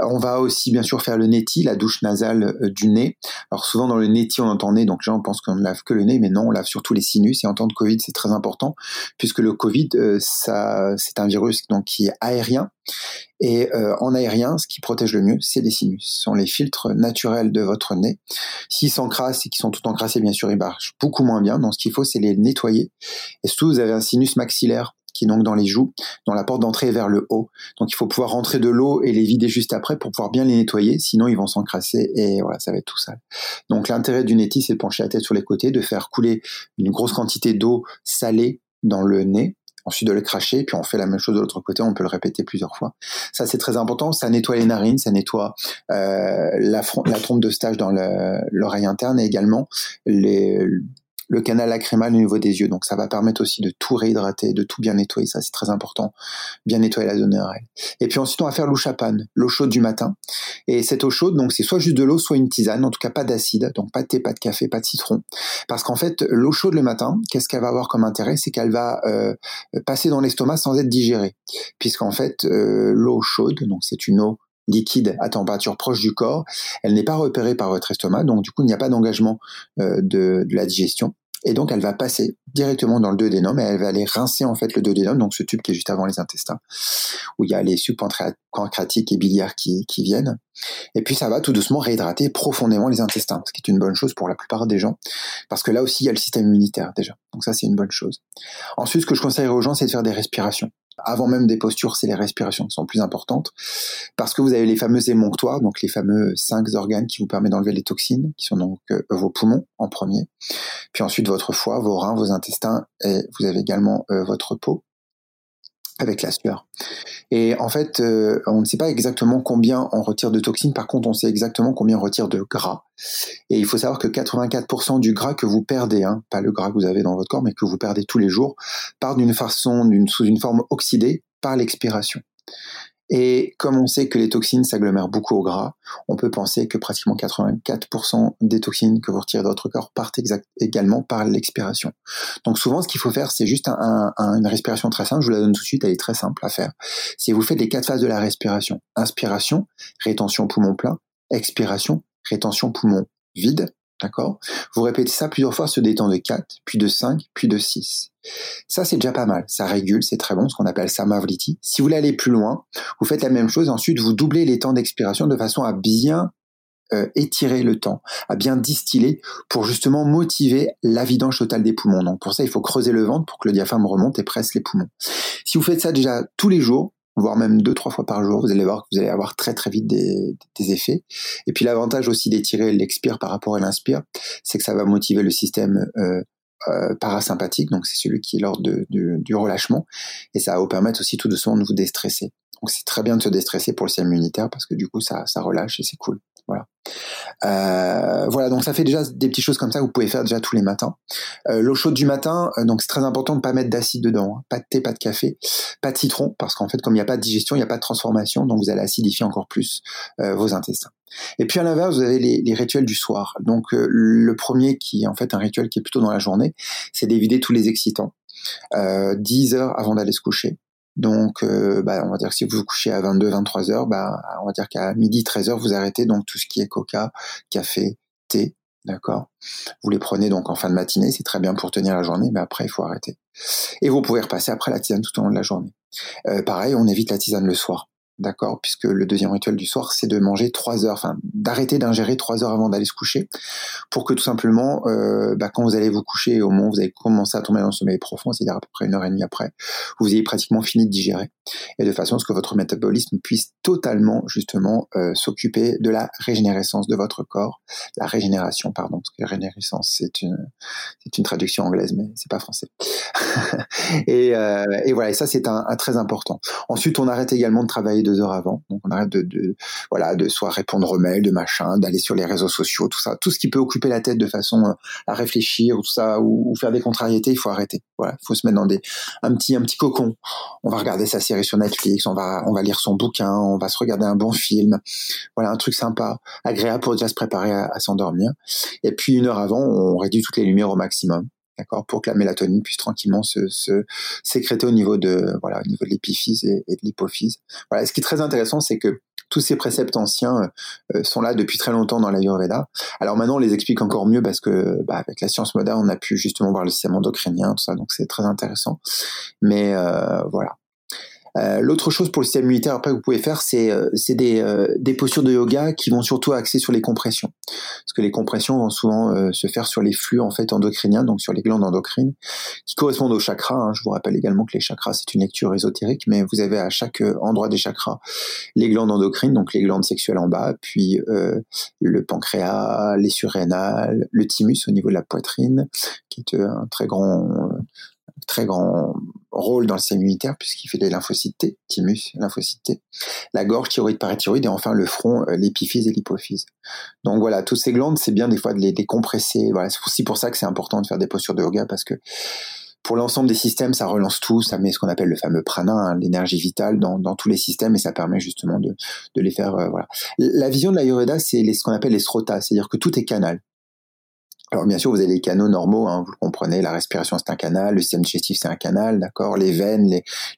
[SPEAKER 2] on va aussi bien sûr faire le neti, la douche nasale du nez. Alors souvent dans le neti, on entend nez, donc les gens pensent qu'on ne lave que le nez, mais non, on lave surtout les sinus. Et en temps de Covid, c'est très important puisque le Covid, ça, c'est un virus donc qui est aérien. Et en aérien, ce qui protège le mieux, c'est les sinus. Ce sont les filtres naturels de votre nez. S'ils s'encrassent et qu'ils sont tout encrassés, bien sûr, ils marchent beaucoup moins bien. Donc ce qu'il faut, c'est les nettoyer. Et surtout, vous avez un sinus maxillaire qui est donc dans les joues, dont la porte d'entrée est vers le haut. Donc il faut pouvoir rentrer de l'eau et les vider juste après pour pouvoir bien les nettoyer, sinon ils vont s'encrasser et voilà, ça va être tout sale. Donc l'intérêt du neti, c'est de pencher la tête sur les côtés, de faire couler une grosse quantité d'eau salée dans le nez, ensuite de le cracher, puis on fait la même chose de l'autre côté, on peut le répéter plusieurs fois. Ça c'est très important, ça nettoie les narines, ça nettoie euh, la, la trompe de stage dans l'oreille interne et également les, le canal lacrymal au niveau des yeux. Donc ça va permettre aussi de tout réhydrater, de tout bien nettoyer. Ça, c'est très important. Bien nettoyer la oreille. Et puis ensuite, on va faire l'eau chapane, l'eau chaude du matin. Et cette eau chaude, donc c'est soit juste de l'eau, soit une tisane. En tout cas, pas d'acide. Donc pas de thé, pas de café, pas de citron. Parce qu'en fait, l'eau chaude le matin, qu'est-ce qu'elle va avoir comme intérêt? C'est qu'elle va euh, passer dans l'estomac sans être digérée. Puisqu'en fait, euh, l'eau chaude, donc c'est une eau liquide à température proche du corps, elle n'est pas repérée par votre estomac, donc du coup il n'y a pas d'engagement euh, de, de, la digestion et donc elle va passer directement dans le duodénum et elle va aller rincer en fait le duodénum, donc ce tube qui est juste avant les intestins, où il y a les sucs pancréatiques et biliaires qui, qui viennent. Et puis ça va tout doucement réhydrater profondément les intestins, ce qui est une bonne chose pour la plupart des gens, parce que là aussi il y a le système immunitaire déjà. Donc ça c'est une bonne chose. Ensuite, ce que je conseillerais aux gens, c'est de faire des respirations avant même des postures, c'est les respirations qui sont plus importantes, parce que vous avez les fameux émonctoires, donc les fameux cinq organes qui vous permettent d'enlever les toxines, qui sont donc euh, vos poumons en premier, puis ensuite votre foie, vos reins, vos intestins, et vous avez également euh, votre peau avec la sueur. Et en fait, euh, on ne sait pas exactement combien on retire de toxines, par contre, on sait exactement combien on retire de gras. Et il faut savoir que 84% du gras que vous perdez, hein, pas le gras que vous avez dans votre corps, mais que vous perdez tous les jours, part d'une façon, d'une, sous une forme oxydée par l'expiration. Et comme on sait que les toxines s'agglomèrent beaucoup au gras, on peut penser que pratiquement 84% des toxines que vous retirez de votre corps partent également par l'expiration. Donc souvent, ce qu'il faut faire, c'est juste une respiration très simple. Je vous la donne tout de suite, elle est très simple à faire. Si vous faites les quatre phases de la respiration, inspiration, rétention poumon plein, expiration, rétention poumon vide, D'accord? Vous répétez ça plusieurs fois sur des temps de 4, puis de 5, puis de 6. Ça, c'est déjà pas mal. Ça régule, c'est très bon, ce qu'on appelle Samavriti. Si vous voulez aller plus loin, vous faites la même chose. Ensuite, vous doublez les temps d'expiration de façon à bien euh, étirer le temps, à bien distiller pour justement motiver la vidange totale des poumons. Donc pour ça, il faut creuser le ventre pour que le diaphragme remonte et presse les poumons. Si vous faites ça déjà tous les jours, voire même deux trois fois par jour, vous allez voir que vous allez avoir très très vite des, des effets. Et puis l'avantage aussi d'étirer l'expire par rapport à l'inspire, c'est que ça va motiver le système euh, euh, parasympathique, donc c'est celui qui est lors de, du relâchement, et ça va vous permettre aussi tout doucement de vous déstresser. Donc c'est très bien de se déstresser pour le système immunitaire parce que du coup ça, ça relâche et c'est cool. Voilà. Euh, voilà, donc ça fait déjà des petites choses comme ça que vous pouvez faire déjà tous les matins. Euh, l'eau chaude du matin, euh, donc c'est très important de pas mettre d'acide dedans, hein. pas de thé, pas de café, pas de citron, parce qu'en fait comme il n'y a pas de digestion, il n'y a pas de transformation, donc vous allez acidifier encore plus vos intestins. Et puis à l'inverse, vous avez les, les, rituels du soir. Donc le premier qui est en fait un rituel qui est plutôt dans la journée, c'est d'éviter tous les excitants. 10 heures avant d'aller se coucher. Donc, euh, bah, on va dire que si vous vous couchez à 22, 23 heures, bah, on va dire qu'à midi, 13 heures, vous arrêtez donc tout ce qui est coca, café, thé, d'accord? Vous les prenez donc en fin de matinée, c'est très bien pour tenir la journée, mais après, il faut arrêter. Et vous pouvez repasser après la tisane tout au long de la journée. Euh, pareil, on évite la tisane le soir d'accord Puisque le deuxième rituel du soir, c'est de manger trois heures, enfin d'arrêter d'ingérer trois heures avant d'aller se coucher, pour que tout simplement, euh, bah, quand vous allez vous coucher, au moment où vous allez commencer à tomber dans le sommeil profond, c'est-à-dire à peu près une heure et demie après, vous ayez pratiquement fini de digérer, et de façon à ce que votre métabolisme puisse totalement justement euh, s'occuper de la régénérescence de votre corps, la régénération, pardon, parce que régénérescence c'est une c'est une traduction anglaise, mais c'est pas français. et, euh, et voilà, et ça c'est un, très important. Ensuite, on arrête également de travailler deux heures avant. Donc on arrête de, de, voilà de soit répondre aux mails, de machin, d'aller sur les réseaux sociaux, tout ça, tout ce qui peut occuper la tête de façon euh, à réfléchir ou tout ça ou, faire des contrariétés, il faut arrêter. Voilà, il faut se mettre dans des un petit un petit cocon. On va regarder sa série sur Netflix, on va on va lire son bouquin, on va se regarder un bon film. Voilà, un truc sympa, agréable pour déjà se préparer à, à s'endormir. Et puis une heure avant, on réduit toutes les lumières au maximum d'accord, pour que la mélatonine puisse tranquillement se, sécréter au niveau de voilà, au niveau de l'épiphyse et, de l'hypophyse. Voilà. ce qui est très intéressant, c'est que tous ces préceptes anciens euh, sont là depuis très longtemps dans l'Ayurveda. Alors maintenant, on les explique encore mieux parce que bah, avec la science moderne, on a pu justement voir le système endocrinien, tout ça, donc c'est très intéressant. Mais euh, voilà. Euh, l'autre chose pour le système immunitaire après que vous pouvez faire, c'est euh, des, euh, des postures de yoga qui vont surtout axer sur les compressions, parce que les compressions vont souvent se faire sur les flux en fait endocriniens, donc sur les glandes endocrines, qui correspondent aux chakras. Hein. Je vous rappelle également que les chakras c'est une lecture ésotérique, mais vous avez à chaque endroit des chakras les glandes endocrines, donc les glandes sexuelles en bas, puis le pancréas, les surrénales, le thymus au niveau de la poitrine, qui est un très grand très grand rôle dans le système immunitaire puisqu'il fait des lymphocytes T, thymus, lymphocytes T, la gorge, thyroïde, parathyroïde et enfin le front, euh, l'épiphyse et l'hypophyse. Donc voilà, toutes ces glandes, c'est bien des fois de les décompresser. Voilà, c'est aussi pour ça que c'est important de faire des postures de yoga parce que pour l'ensemble des systèmes, ça relance tout, ça met ce qu'on appelle le fameux prana, hein, l'énergie vitale dans, tous les systèmes et ça permet justement de, de les faire. Euh, voilà. La vision de l'Ayurveda, c'est ce qu'on appelle les srotas, c'est-à-dire que tout est canal. Alors bien sûr, vous avez les canaux normaux, hein, vous le comprenez, la respiration c'est un canal, le système digestif c'est un canal, d'accord, les veines,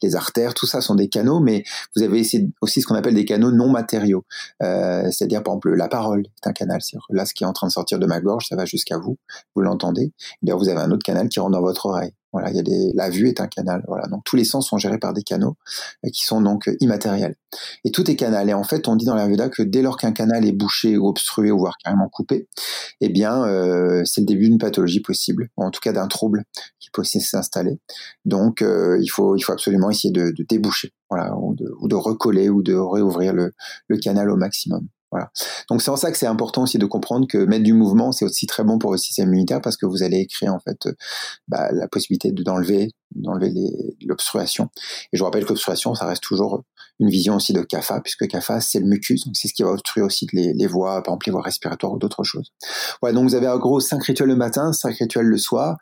[SPEAKER 2] les, artères, tout ça sont des canaux, mais vous avez aussi ce qu'on appelle des canaux non matériaux, euh, c'est-à-dire par exemple la parole est un canal, c'est là ce qui est en train de sortir de ma gorge, ça va jusqu'à vous, vous l'entendez. D'ailleurs, vous avez un autre canal qui rentre dans votre oreille. Voilà, il y a des, la vue est un canal. Voilà, donc tous les sens sont gérés par des canaux euh, qui sont donc euh, immatériels. Et tout est canal. Et en fait, on dit dans la Veda que dès lors qu'un canal est bouché ou obstrué ou voire carrément coupé, eh bien, euh, c'est le début d'une pathologie possible, ou en tout cas d'un trouble qui peut s'installer. Donc, il faut, il faut absolument essayer de, déboucher, voilà, ou de, recoller ou de réouvrir le canal au maximum. Voilà. Donc c'est en ça que c'est important aussi de comprendre que mettre du mouvement, c'est aussi très bon pour le système immunitaire parce que vous allez créer en fait bah, la possibilité d'enlever d'enlever l'obstruation. Et je vous rappelle que ça reste toujours une vision aussi de CAFA, puisque CAFA, c'est le mucus, donc c'est ce qui va obstruer aussi les, les voies, par exemple les voies respiratoires ou d'autres choses. Voilà, donc vous avez en gros cinq rituels le matin, cinq rituels le soir.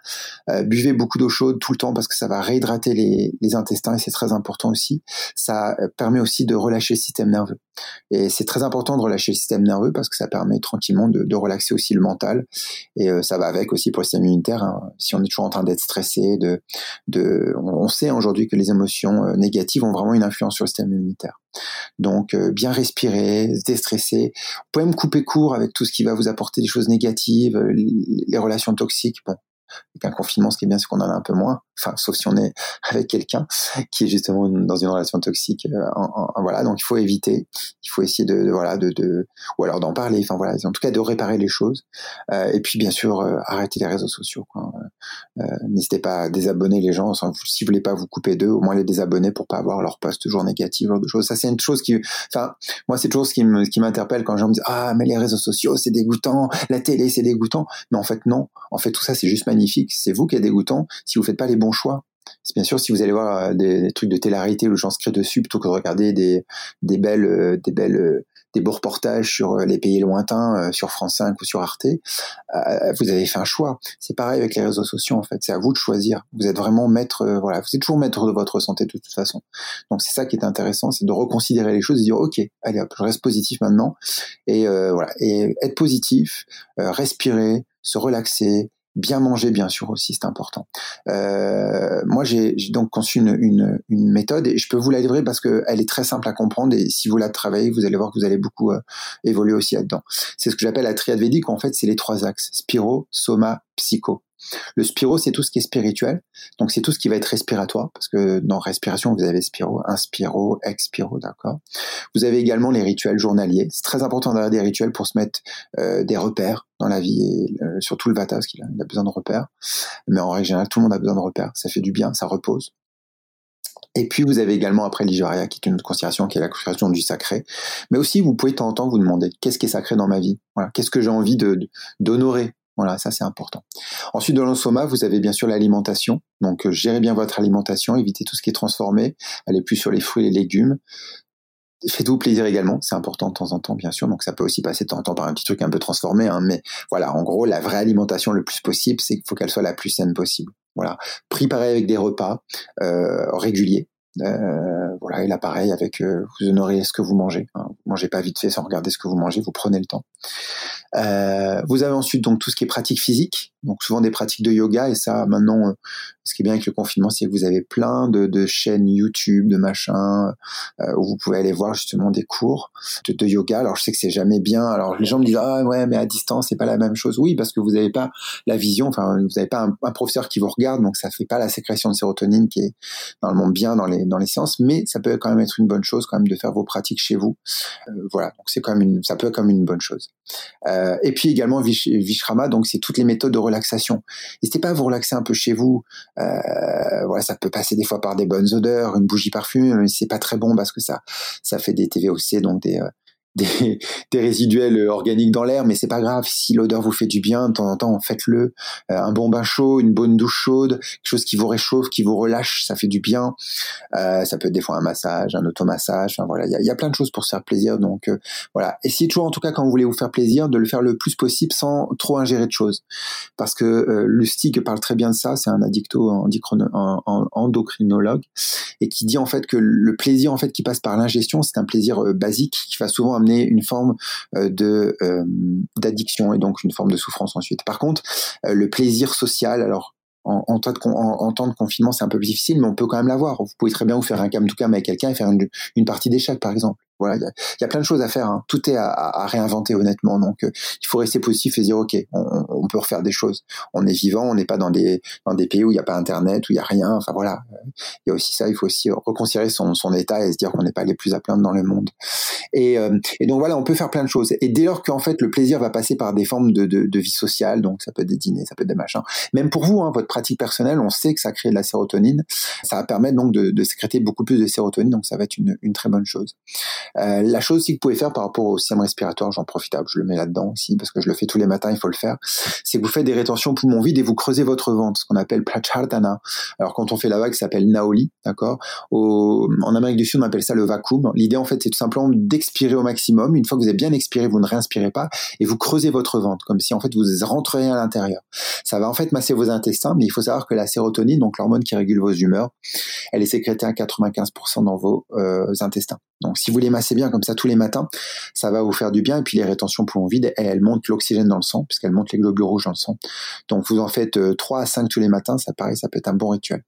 [SPEAKER 2] Euh, buvez beaucoup d'eau chaude tout le temps parce que ça va réhydrater les, les intestins et c'est très important aussi. Ça euh, permet aussi de relâcher le système nerveux. Et c'est très important de relâcher le système nerveux parce que ça permet tranquillement de, relaxer aussi le mental. Et euh, ça va avec aussi pour le système immunitaire. Hein. Si on est toujours en train d'être stressé, de, de on sait aujourd'hui que les émotions euh, négatives ont vraiment une influence sur le système immunitaire. Donc euh, bien respirer, se déstresser. Vous pouvez me couper court avec tout ce qui va vous apporter des choses négatives, les relations toxiques. Bon, avec un confinement, ce qui est bien, c'est qu'on en a un peu moins. Enfin, sauf si on est avec quelqu'un qui est justement dans une relation toxique. Euh, voilà, donc il faut éviter. Il faut essayer de, voilà, de, ou alors d'en parler. Enfin voilà, en tout cas de réparer les choses. Euh, et puis bien sûr, euh, arrêter les réseaux sociaux. Euh, n'hésitez pas à désabonner les gens. Si vous voulez pas vous couper d'eux, au moins les désabonner pour pas avoir leurs posts toujours négatifs, genre. Ça, c'est une chose qui, enfin, moi, c'est toujours ce qui m'interpelle quand les gens me disent ah mais les réseaux sociaux c'est dégoûtant, la télé c'est dégoûtant. Mais en fait non. En fait tout ça c'est juste magnifique c'est vous qui êtes dégoûtant si vous faites pas les bons choix. C'est bien sûr si vous allez voir euh, des, trucs de télé-réalité où gens se dessus plutôt que de regarder des, des belles, euh, des belles, euh, des beaux reportages sur les pays lointains, sur France 5 ou sur Arte, vous avez fait un choix. C'est pareil avec les réseaux sociaux en fait. C'est à vous de choisir. Vous êtes vraiment maître, voilà, vous êtes toujours maître de votre santé de toute façon. Donc c'est ça qui est intéressant, c'est de reconsidérer les choses et dire ok, allez hop, je reste positif maintenant et voilà et être positif, respirer, se relaxer, Bien manger, bien sûr aussi, c'est important. Euh, moi, j'ai donc conçu une, une, une, méthode et je peux vous la livrer parce qu'elle est très simple à comprendre et si vous la travaillez, vous allez voir que vous allez beaucoup euh, évoluer aussi là-dedans. C'est ce que j'appelle la triade védique. En fait, c'est les trois axes spiro, soma, psycho. Le spiro, c'est tout ce qui est spirituel. Donc, c'est tout ce qui va être respiratoire, parce que dans respiration, vous avez spiro, inspiro, expiro, d'accord Vous avez également les rituels journaliers. C'est très important d'avoir des rituels pour se mettre euh, des repères dans la vie, et euh, surtout le vata, parce qu'il a, besoin de repères. Mais en règle générale, tout le monde a besoin de repères. Ça fait du bien, ça repose. Et puis vous avez également après l'Ijaria, qui est une autre considération, qui est la considération du sacré. Mais aussi, vous pouvez de temps en temps vous demander qu'est-ce qui est sacré dans ma vie? Voilà, qu'est-ce que j'ai envie de d'honorer? Voilà, ça c'est important. Ensuite, dans l'ensoma, vous avez bien sûr l'alimentation. Donc, euh, gérez bien votre alimentation, évitez tout ce qui est transformé, allez plus sur les fruits et les légumes. Faites-vous plaisir également, c'est important de temps en temps, bien sûr. Donc, ça peut aussi passer de temps en temps par un petit truc un peu transformé. Hein, mais voilà, en gros, la vraie alimentation le plus possible, c'est qu'il faut qu'elle soit la plus saine possible. Voilà, préparez avec des repas euh, réguliers. Euh, voilà, et là pareil avec euh, vous honorez ce que vous mangez. Hein. mangez pas vite fait sans regarder ce que vous mangez, vous prenez le temps. Euh, vous avez ensuite donc tout ce qui est pratique physique, donc souvent des pratiques de yoga et ça maintenant, euh, ce qui est bien avec le confinement, c'est que vous avez plein de, de chaînes YouTube, de machins euh, où vous pouvez aller voir justement des cours de, de, yoga. Alors je sais que c'est jamais bien. Alors les gens me disent ah ouais mais à distance c'est pas la même chose. Oui parce que vous n'avez pas la vision, enfin vous n'avez pas un, professeur qui vous regarde donc ça fait pas la sécrétion de sérotonine qui est normalement bien dans les dans les séances, mais ça peut quand même être une bonne chose quand même de faire vos pratiques chez vous. Euh, voilà donc c'est quand même une, ça peut être même une bonne chose. Euh, et puis également Vish, Vishrama donc c'est toutes les méthodes de relaxation. N'hésitez pas à vous relaxer un peu chez vous. Euh, voilà, ça peut passer des fois par des bonnes odeurs, une bougie parfumée, mais c'est pas très bon parce que ça, ça fait des TVOC, donc des, euh, des, résiduels organiques dans l'air, mais c'est pas grave. Si l'odeur vous fait du bien, de temps en temps, faites-le. Euh, un bon bain chaud, une bonne douche chaude, quelque chose qui vous réchauffe, qui vous relâche, ça fait du bien. Euh, ça peut être des fois un massage, un automassage. Enfin voilà, il y a, plein de choses pour se faire plaisir. Donc euh, voilà. Essayez toujours, en tout cas, quand vous voulez vous faire plaisir, de le faire le plus possible sans trop ingérer de choses, parce que euh, Lustig parle très bien de ça. C'est un addicto endocrinologue et qui dit en fait que le plaisir en fait qui passe par l'ingestion, c'est un plaisir euh, basique qui va souvent une forme euh, de euh, d'addiction et donc une forme de souffrance ensuite. Par contre, euh, le plaisir social, alors en, en, temps de, en, en, temps de confinement, c'est un peu plus difficile, mais on peut quand même l'avoir. Vous pouvez très bien vous faire un cam to cam avec quelqu'un et faire une, une partie d'échecs, par exemple. Voilà, il y, a, plein de choses à faire. Hein. Tout est à, réinventer honnêtement. Donc, euh, il faut rester positif et dire ok, on, peut refaire des choses. On est vivant, on n'est pas dans des pays où il n'y a pas internet, où il y a rien. Enfin voilà, il y a aussi ça. Il faut aussi reconsidérer son, état et se dire qu'on n'est pas les plus à plaindre dans le monde. Et, euh, et, donc voilà, on peut faire plein de choses. Et dès lors qu'en fait le plaisir va passer par des formes de, vie sociale, donc ça peut être des dîners, ça peut être des machins. Même pour vous, hein, votre pratique personnelle, on sait que ça crée de la sérotonine. Ça va permettre donc de, sécréter beaucoup plus de sérotonine, donc ça va être une très bonne chose. Euh, la chose aussi que vous pouvez faire par rapport au système respiratoire, j'en profite, je le mets là-dedans aussi parce que je le fais tous les matins, il faut le faire. C'est que vous faites des rétentions poumons vides et vous creusez votre ventre, ce qu'on appelle prachardana. Alors quand on fait la vague, ça s'appelle naoli, d'accord? En Amérique du Sud, on appelle ça le vacuum. L'idée en fait, c'est tout simplement d'expirer au maximum. Une fois que vous avez bien expiré, vous ne réinspirez pas et vous creusez votre ventre comme si en fait vous rentreriez à l'intérieur. Ça va en fait masser vos intestins, mais il faut savoir que la sérotonine, donc l'hormone qui régule vos humeurs, elle est sécrétée à 95% dans vos euh, intestins. Donc si vous les massez bien comme ça tous les matins, ça va vous faire du bien. Et puis les rétentions poumons vides, elles, elles montent l'oxygène dans le sang, puisqu'elles montent les globules rouges dans le sang. Donc vous en faites 3 euh, à 5 tous les matins, ça paraît, ça peut être un bon rituel.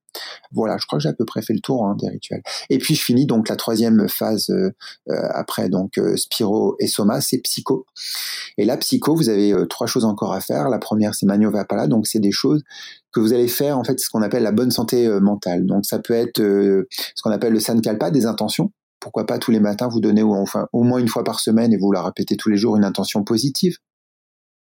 [SPEAKER 2] Voilà, je crois que j'ai à peu près fait le tour hein, des rituels. Et puis je finis donc la troisième phase euh, euh, après donc Spiro et Soma, c'est psycho. Et là, psycho, vous avez euh, trois choses encore à faire. La première, c'est Maniovapala, donc c'est des choses que vous allez faire en fait ce qu'on appelle la bonne santé mentale. Donc ça peut être ce qu'on appelle le sankalpa, des intentions pourquoi pas tous les matins vous donner enfin au moins une fois par semaine et vous la répétez tous les jours une intention positive.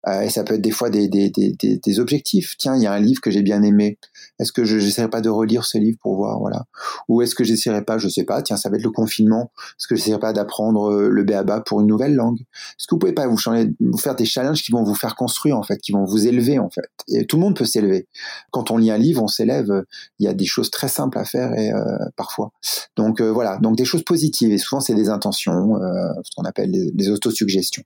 [SPEAKER 2] Euh, et ça peut être des fois des, des, des, des objectifs. Tiens, il y a un livre que j'ai bien aimé. Est-ce que je n'essaierai pas de relire ce livre pour voir, voilà. Ou est-ce que j'essaierai pas, je sais pas, tiens, ça va être le confinement. Est-ce que j'essaierai pas d'apprendre euh, le béaba pour une nouvelle langue? Est-ce que vous pouvez pas vous, changer, vous faire des challenges qui vont vous faire construire en fait, qui vont vous élever en fait? Et tout le monde peut s'élever. Quand on lit un livre, on s'élève. Il y a des choses très simples à faire et euh, parfois. Donc euh, voilà, donc des choses positives. Et souvent c'est des intentions, euh, ce qu'on appelle les, les autosuggestions.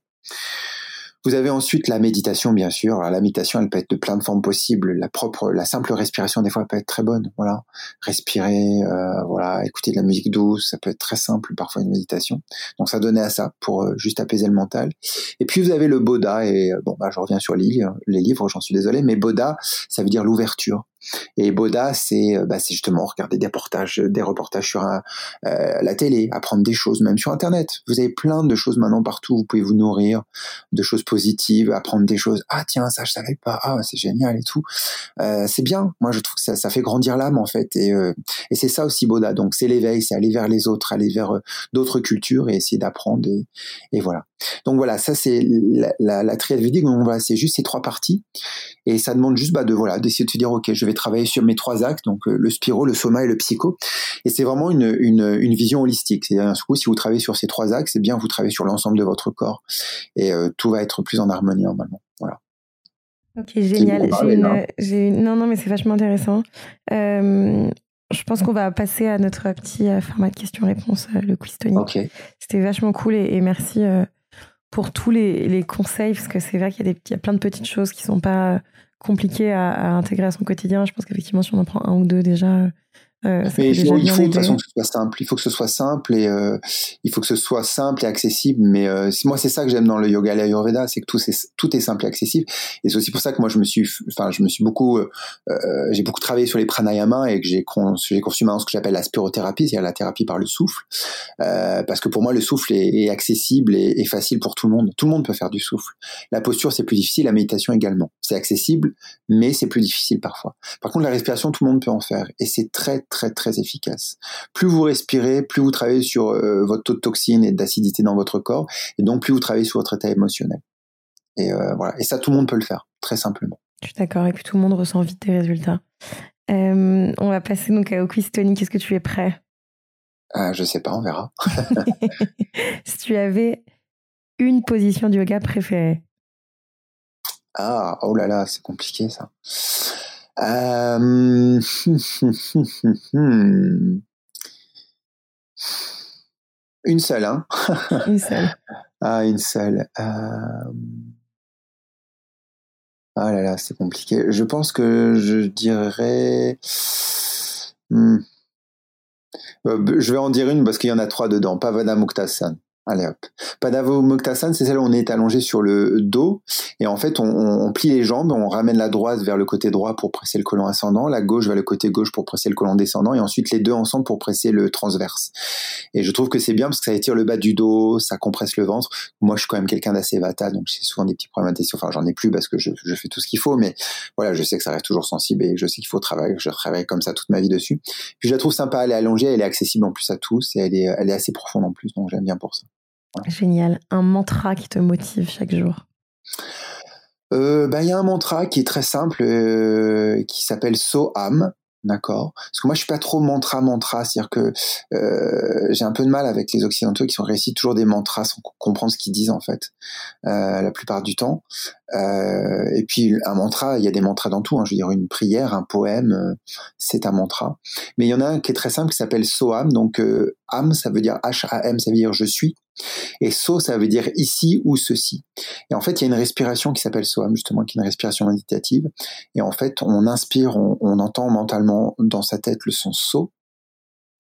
[SPEAKER 2] Vous avez ensuite la méditation, bien sûr. Alors, la méditation, elle peut être de plein de formes possibles. La propre, la simple respiration, des fois, peut être très bonne. Voilà, respirer, euh, voilà, écouter de la musique douce, ça peut être très simple. Parfois, une méditation. Donc, ça donnait à ça pour euh, juste apaiser le mental. Et puis, vous avez le Boda. Et euh, bon, bah, je reviens sur les les livres, j'en suis désolé, mais Boda, ça veut dire l'ouverture. Et Boda, c'est bah, justement regarder des reportages, des reportages sur un, euh, la télé, apprendre des choses, même sur Internet. Vous avez plein de choses maintenant partout. Vous pouvez vous nourrir de choses positives, apprendre des choses. Ah tiens, ça je savais pas. Ah c'est génial et tout. Euh, c'est bien. Moi je trouve que ça, ça fait grandir l'âme en fait. Et, euh, et c'est ça aussi Boda. Donc c'est l'éveil, c'est aller vers les autres, aller vers d'autres cultures et essayer d'apprendre. Et, et, voilà. Donc voilà, ça c'est la, la, la triade védique. Donc voilà, c'est juste ces trois parties. Et ça demande juste bah, de voilà d'essayer de se dire ok, je vais travailler sur mes trois axes, donc euh, le spiro, le soma et le psycho. Et c'est vraiment une, une, une, vision holistique. C'est un coup, si vous travaillez sur ces trois axes, c'est bien vous travaillez sur l'ensemble de votre corps et euh, tout va être plus en harmonie normalement. Voilà.
[SPEAKER 1] Ok, génial. J'ai une, j'ai une... Non, non, mais c'est vachement intéressant. Euh, je pense qu'on va passer à notre petit format de questions-réponses, le quiz tonique.
[SPEAKER 2] Okay.
[SPEAKER 1] C'était vachement cool et, et merci pour tous les, les, conseils, parce que c'est vrai qu'il y, y, a plein de petites choses qui sont pas compliquées à, à, intégrer à son quotidien. Je pense qu'effectivement, si on en prend un ou deux déjà, Euh,
[SPEAKER 2] mais il faut, il faut de toute façon que ce soit simple. Il faut que ce soit simple et euh, il faut que ce soit simple et accessible. Mais euh, moi, c'est ça que j'aime dans le yoga et l'ayurveda, c'est que tout, est, tout est simple et accessible. Et c'est aussi pour ça que moi, je me suis, enfin, je me suis beaucoup, j'ai beaucoup travaillé sur les pranayamas et que j'ai j'ai conçu maintenant ce que j'appelle la spirothérapie, c'est-à-dire la thérapie par le souffle, parce que pour moi, le souffle est, est accessible et, et, facile pour tout le monde. Tout le monde peut faire du souffle. La posture, c'est plus difficile. La méditation également. C'est accessible, mais c'est plus difficile parfois. Par contre, la respiration, tout le monde peut en faire et c'est très très très efficace. Plus vous respirez, plus vous travaillez sur euh, votre taux de toxine et d'acidité dans votre corps, et donc plus vous travaillez sur votre état émotionnel. Et euh, voilà. Et ça, tout le monde peut le faire, très simplement.
[SPEAKER 1] Je suis d'accord, et puis tout le monde ressent vite des résultats. Euh, on va passer donc au quiz Tony. Qu'est-ce que tu es prêt?
[SPEAKER 2] Euh, Je sais pas, on verra.
[SPEAKER 1] si tu avais une position de yoga préférée.
[SPEAKER 2] Ah, oh là là, c'est compliqué ça. Euh... une seule, hein
[SPEAKER 1] Une seule.
[SPEAKER 2] ah, une seule. Euh... Ah là là, c'est compliqué. Je pense que je dirais... Hmm. Euh, je vais en dire une parce qu'il y en a trois dedans. Pavana Muktasan. Allez hop. Padavo Moktasan, c'est celle où on est allongé sur le dos et en fait on, on, plie les jambes, on ramène la droite vers le côté droit pour presser le colon ascendant, la gauche vers le côté gauche pour presser le colon descendant et ensuite les deux ensemble pour presser le transverse. Et je trouve que c'est bien parce que ça étire le bas du dos, ça compresse le ventre. Moi je suis quand même quelqu'un d'assez vata donc j'ai souvent des petits problèmes d'intestin. Enfin j'en ai plus parce que je, je, fais tout ce qu'il faut mais voilà je sais que ça reste toujours sensible et je sais qu'il faut travailler. Je travaille comme ça toute ma vie dessus. Puis je la trouve sympa, elle est allongée, elle est accessible en plus à tous et elle est, elle est assez profonde en plus donc j'aime bien pour ça.
[SPEAKER 1] Génial. Un mantra qui te motive chaque jour
[SPEAKER 2] euh, bah, il y a un mantra qui est très simple, euh, qui s'appelle Soham. D'accord? Parce que moi, je suis pas trop mantra mantra, c'est-à-dire que euh, j'ai un peu de mal avec les occidentaux qui sont toujours des mantras sans comprendre ce qu'ils disent en fait, la plupart du temps. Et puis un mantra, il y a des mantras dans tout. Hein. Je veux dire, une prière, un poème, c'est un mantra. Mais il y en a un qui est très simple, qui s'appelle Soham. Donc euh, Am, ça veut dire H-A-M, ça veut dire je suis. Et so, ça veut dire ici ou ceci. Et en fait, il y a une respiration qui s'appelle soam, justement, qui est une respiration méditative. Et en fait, on inspire, on, entend mentalement dans sa tête le son so.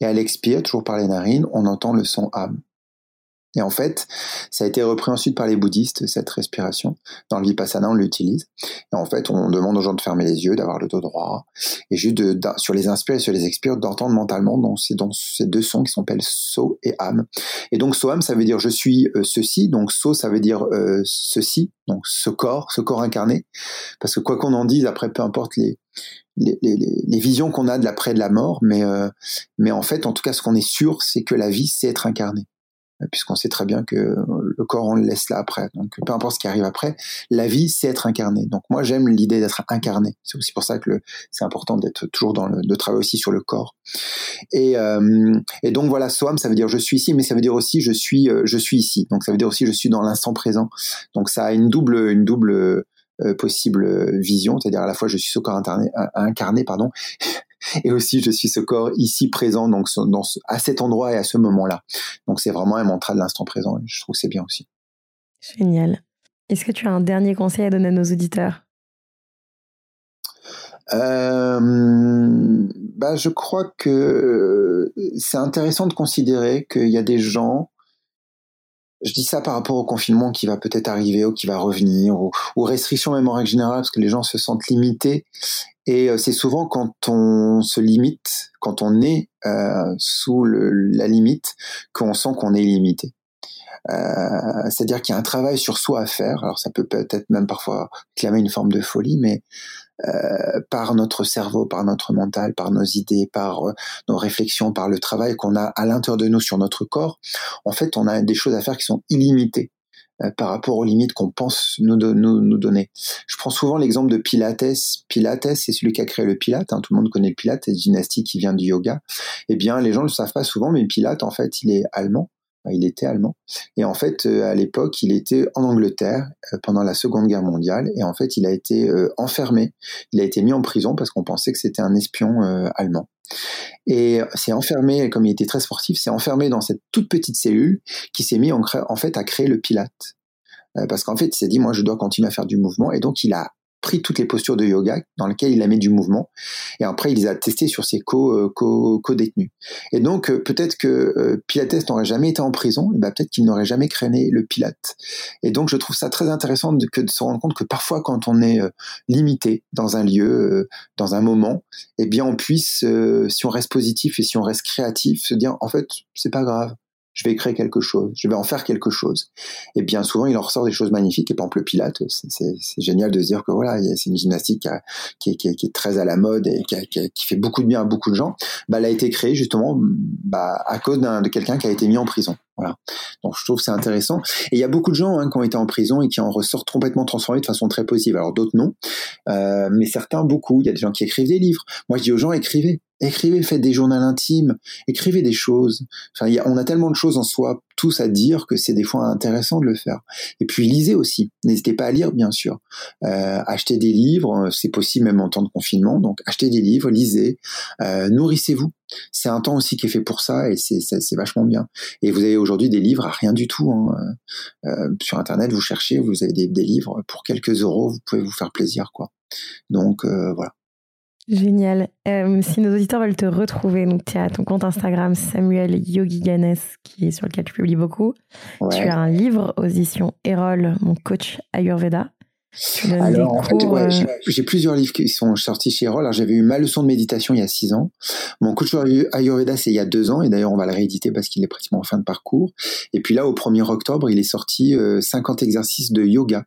[SPEAKER 2] Et à l'expire, toujours par les narines, on entend le son am. Et en fait, ça a été repris ensuite par les bouddhistes, cette respiration. Dans le Vipassana, on l'utilise. Et en fait, on demande aux gens de fermer les yeux, d'avoir le dos droit, et juste de, sur les inspires et sur les expires, d'entendre mentalement dans ces, deux sons qui s'appellent So et Am. Et donc, Soam, ça veut dire je suis euh, ceci. Donc, So, ça veut dire euh, ceci. Donc, ce corps, ce corps incarné. Parce que quoi qu'on en dise, après, peu importe les, les, les, les, visions qu'on a de l'après de la mort, mais, euh, mais en fait, en tout cas, ce qu'on est sûr, c'est que la vie, c'est être incarné puisqu'on sait très bien que le corps on le laisse là après. Donc peu importe ce qui arrive après, la vie c'est être incarné. Donc moi j'aime l'idée d'être incarné. C'est aussi pour ça que c'est important d'être toujours dans le de travailler aussi sur le corps. Et, euh, et donc voilà, Soam ça veut dire je suis ici, mais ça veut dire aussi je suis euh, je suis ici. Donc ça veut dire aussi je suis dans l'instant présent. Donc ça a une double une double possible vision, c'est-à-dire à la fois je suis ce corps incarné, incarné pardon, et aussi je suis ce corps ici présent donc dans ce, à cet endroit et à ce moment-là. Donc c'est vraiment un mantra de l'instant présent. Je trouve que c'est bien aussi.
[SPEAKER 1] Génial. Est-ce que tu as un dernier conseil à donner à nos auditeurs?
[SPEAKER 2] Euh, bah, je crois que c'est intéressant de considérer qu'il y a des gens je dis ça par rapport au confinement qui va peut-être arriver ou qui va revenir, ou, aux restrictions même en règle générale, parce que les gens se sentent limités. Et euh, c'est souvent quand on se limite, quand on est euh, sous la limite, qu'on sent qu'on est limité. Euh, c'est-à-dire qu'il y a un travail sur soi à faire. Alors ça peut peut-être même parfois clamer une forme de folie, mais euh, par notre cerveau, par notre mental, par nos idées, par euh, nos réflexions, par le travail qu'on a à l'intérieur de nous sur notre corps, en fait, on a des choses à faire qui sont illimitées euh, par rapport aux limites qu'on pense nous, nous, nous, donner. Je prends souvent l'exemple de Pilates. Pilates, c'est celui qui a créé le Pilate. Hein. Tout le monde connaît le Pilate, c'est gymnastique qui vient du yoga. Eh bien, les gens ne le savent pas souvent, mais Pilate, en fait, il est allemand il était allemand. Et en fait, euh, à l'époque, il était en Angleterre euh, pendant la Seconde Guerre mondiale. Et en fait, il a été euh, enfermé. Il a été mis en prison parce qu'on pensait que c'était un espion allemand. Et c'est enfermé, comme il était très sportif, c'est enfermé dans cette toute petite cellule qui s'est mis en, en, fait à créer le Pilate. Parce qu'en fait, il s'est dit, moi, je dois continuer à faire du mouvement. Et donc, il a pris toutes les postures de yoga dans lesquelles il a mis du mouvement, et après il les a testées sur ses co, co, co-détenus. Et donc peut-être que Pilates n'aurait jamais été en prison, et ben peut-être qu'il n'aurait jamais créé le Pilate. Et donc je trouve ça très intéressant de, de se rendre compte que parfois quand on est limité dans un lieu, dans un moment, eh bien on puisse, si on reste positif et si on reste créatif, se dire en fait c'est pas grave je vais créer quelque chose, je vais en faire quelque chose. Et bien souvent, il en ressort des choses magnifiques. Et par exemple, le Pilate, c'est génial de se dire que voilà, c'est une gymnastique qui, est, très à la mode et qui, qui, fait beaucoup de bien à beaucoup de gens. Bah, elle a été créée justement bah, à cause de quelqu'un qui a été mis en prison. Voilà. Donc je trouve c'est intéressant. Et il y a beaucoup de gens hein, qui ont été en prison et qui en ressortent complètement transformés de façon très positive. Alors d'autres non, euh, mais certains beaucoup. Il y a des gens qui écrivent des livres. Moi je dis aux gens écrivez, écrivez, faites des journaux intimes, écrivez des choses. Enfin, y a, on a tellement de choses en soi tous à dire que c'est des fois intéressant de le faire. Et puis lisez aussi. N'hésitez pas à lire, bien sûr. Euh, achetez des livres, c'est possible même en temps de confinement. Donc achetez des livres, lisez, euh, nourrissez-vous. C'est un temps aussi qui est fait pour ça et c'est vachement bien. Et vous avez aujourd'hui des livres à rien du tout. Hein. Euh, sur Internet, vous cherchez, vous avez des, des, livres pour quelques euros, vous pouvez vous faire plaisir. quoi. Donc euh, voilà.
[SPEAKER 1] Génial. Euh, si nos auditeurs veulent te retrouver, donc tu as ton compte Instagram Samuel Yogi Ganes, qui est sur lequel tu publies beaucoup. Tu as un livre aux éditions Erol, mon coach Ayurveda.
[SPEAKER 2] Alors, en fait, euh, j'ai plusieurs livres qui sont sortis chez Erol. J'avais eu ma leçon de méditation il y a six ans. Mon coach Ayurveda, c'est il y a deux ans. Et d'ailleurs, on va le rééditer parce qu'il est pratiquement en fin de parcours. Et puis là, au 1er octobre, il est sorti 50 euh, exercices de yoga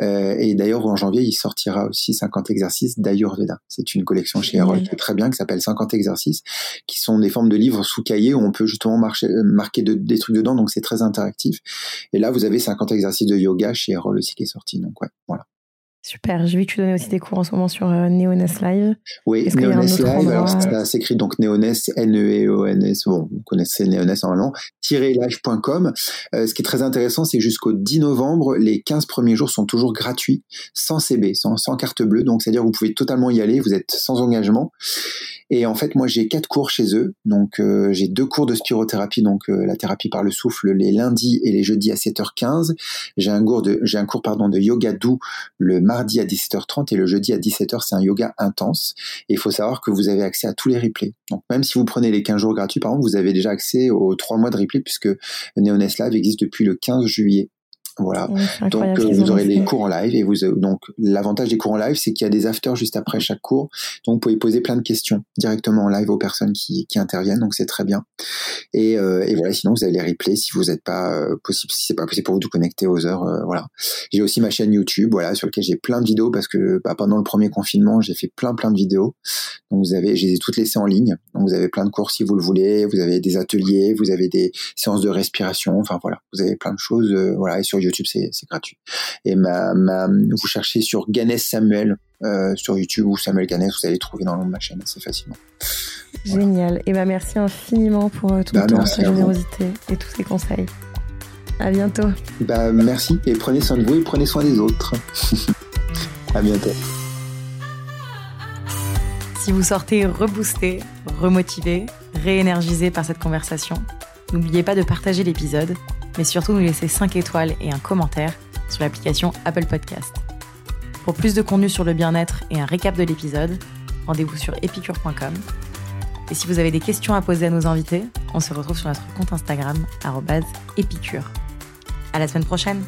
[SPEAKER 2] euh, et d'ailleurs, en janvier, il sortira aussi 50 exercices d'Ayurveda. C'est une collection chez Erol qui est très bien, qui s'appelle 50 exercices, qui sont des formes de livres sous cahier où on peut justement marcher, euh, marquer des trucs dedans, donc c'est très interactif. Et là, vous avez 50 exercices de yoga chez Erol aussi qui est sorti. Donc ouais, voilà.
[SPEAKER 1] Super. J'ai vu que tu donnais aussi des cours en ce moment sur euh, Neoness Live.
[SPEAKER 2] Oui, Neoness Live. Alors, ça s'écrit donc Neoness, N-E-E-O-N-S. Bon, vous connaissez Neoness normalement. live.com. Euh, ce qui est très intéressant, c'est jusqu'au 10 novembre, les 15 premiers jours sont toujours gratuits, sans CB, sans, sans carte bleue. Donc, c'est-à-dire, vous pouvez totalement y aller. Vous êtes sans engagement. Et en fait, moi, j'ai quatre cours chez eux. Donc, euh, j'ai deux cours de spirothérapie, donc euh, la thérapie par le souffle, les lundis et les jeudis à 7h15. J'ai un cours de, j'ai un cours pardon de yoga doux le mardi à 17h30 et le jeudi à 17h. C'est un yoga intense. Et il faut savoir que vous avez accès à tous les replays. Donc, même si vous prenez les 15 jours gratuits, par exemple, vous avez déjà accès aux 3 mois de replay puisque Neoness Live existe depuis le 15 juillet. Voilà. donc euh, vous aurez les cours en live et vous donc l'avantage des cours en live c'est qu'il y a des afters juste après chaque cours. Donc vous pouvez poser plein de questions directement en live aux personnes qui, qui interviennent donc c'est très bien. Et, euh, et, voilà sinon vous avez les replays si vous n'êtes pas euh, possible si c'est pas possible pour vous de connecter aux heures voilà. J'ai aussi ma chaîne YouTube voilà sur laquelle j'ai plein de vidéos parce que bah, pendant le premier confinement j'ai fait plein plein de vidéos. Donc vous avez je les ai toutes laissées en ligne. Donc vous avez plein de cours si vous le voulez. Vous avez des ateliers, vous avez des séances de respiration. Enfin voilà vous avez plein de choses voilà et sur YouTube, c'est gratuit. Et ma, ma, vous cherchez sur Ganes Samuel euh, sur YouTube ou Samuel Ganes, vous allez trouver dans le nom de ma chaîne assez facilement.
[SPEAKER 1] Génial. Et bah merci infiniment pour euh, tout bah, ton temps, ta générosité et tous ces conseils. À bientôt.
[SPEAKER 2] Bah merci et prenez soin de vous et prenez soin des autres. à bientôt.
[SPEAKER 3] Si vous sortez reboosté, remotivé, réénergisé par cette conversation, n'oubliez pas de partager l'épisode mais surtout nous laisser 5 étoiles et un commentaire sur l'application Apple Podcast. Pour plus de contenu sur le bien-être et un récap de l'épisode, rendez-vous sur epicure.com. Et si vous avez des questions à poser à nos invités, on se retrouve sur notre compte Instagram, épicure. À la semaine prochaine!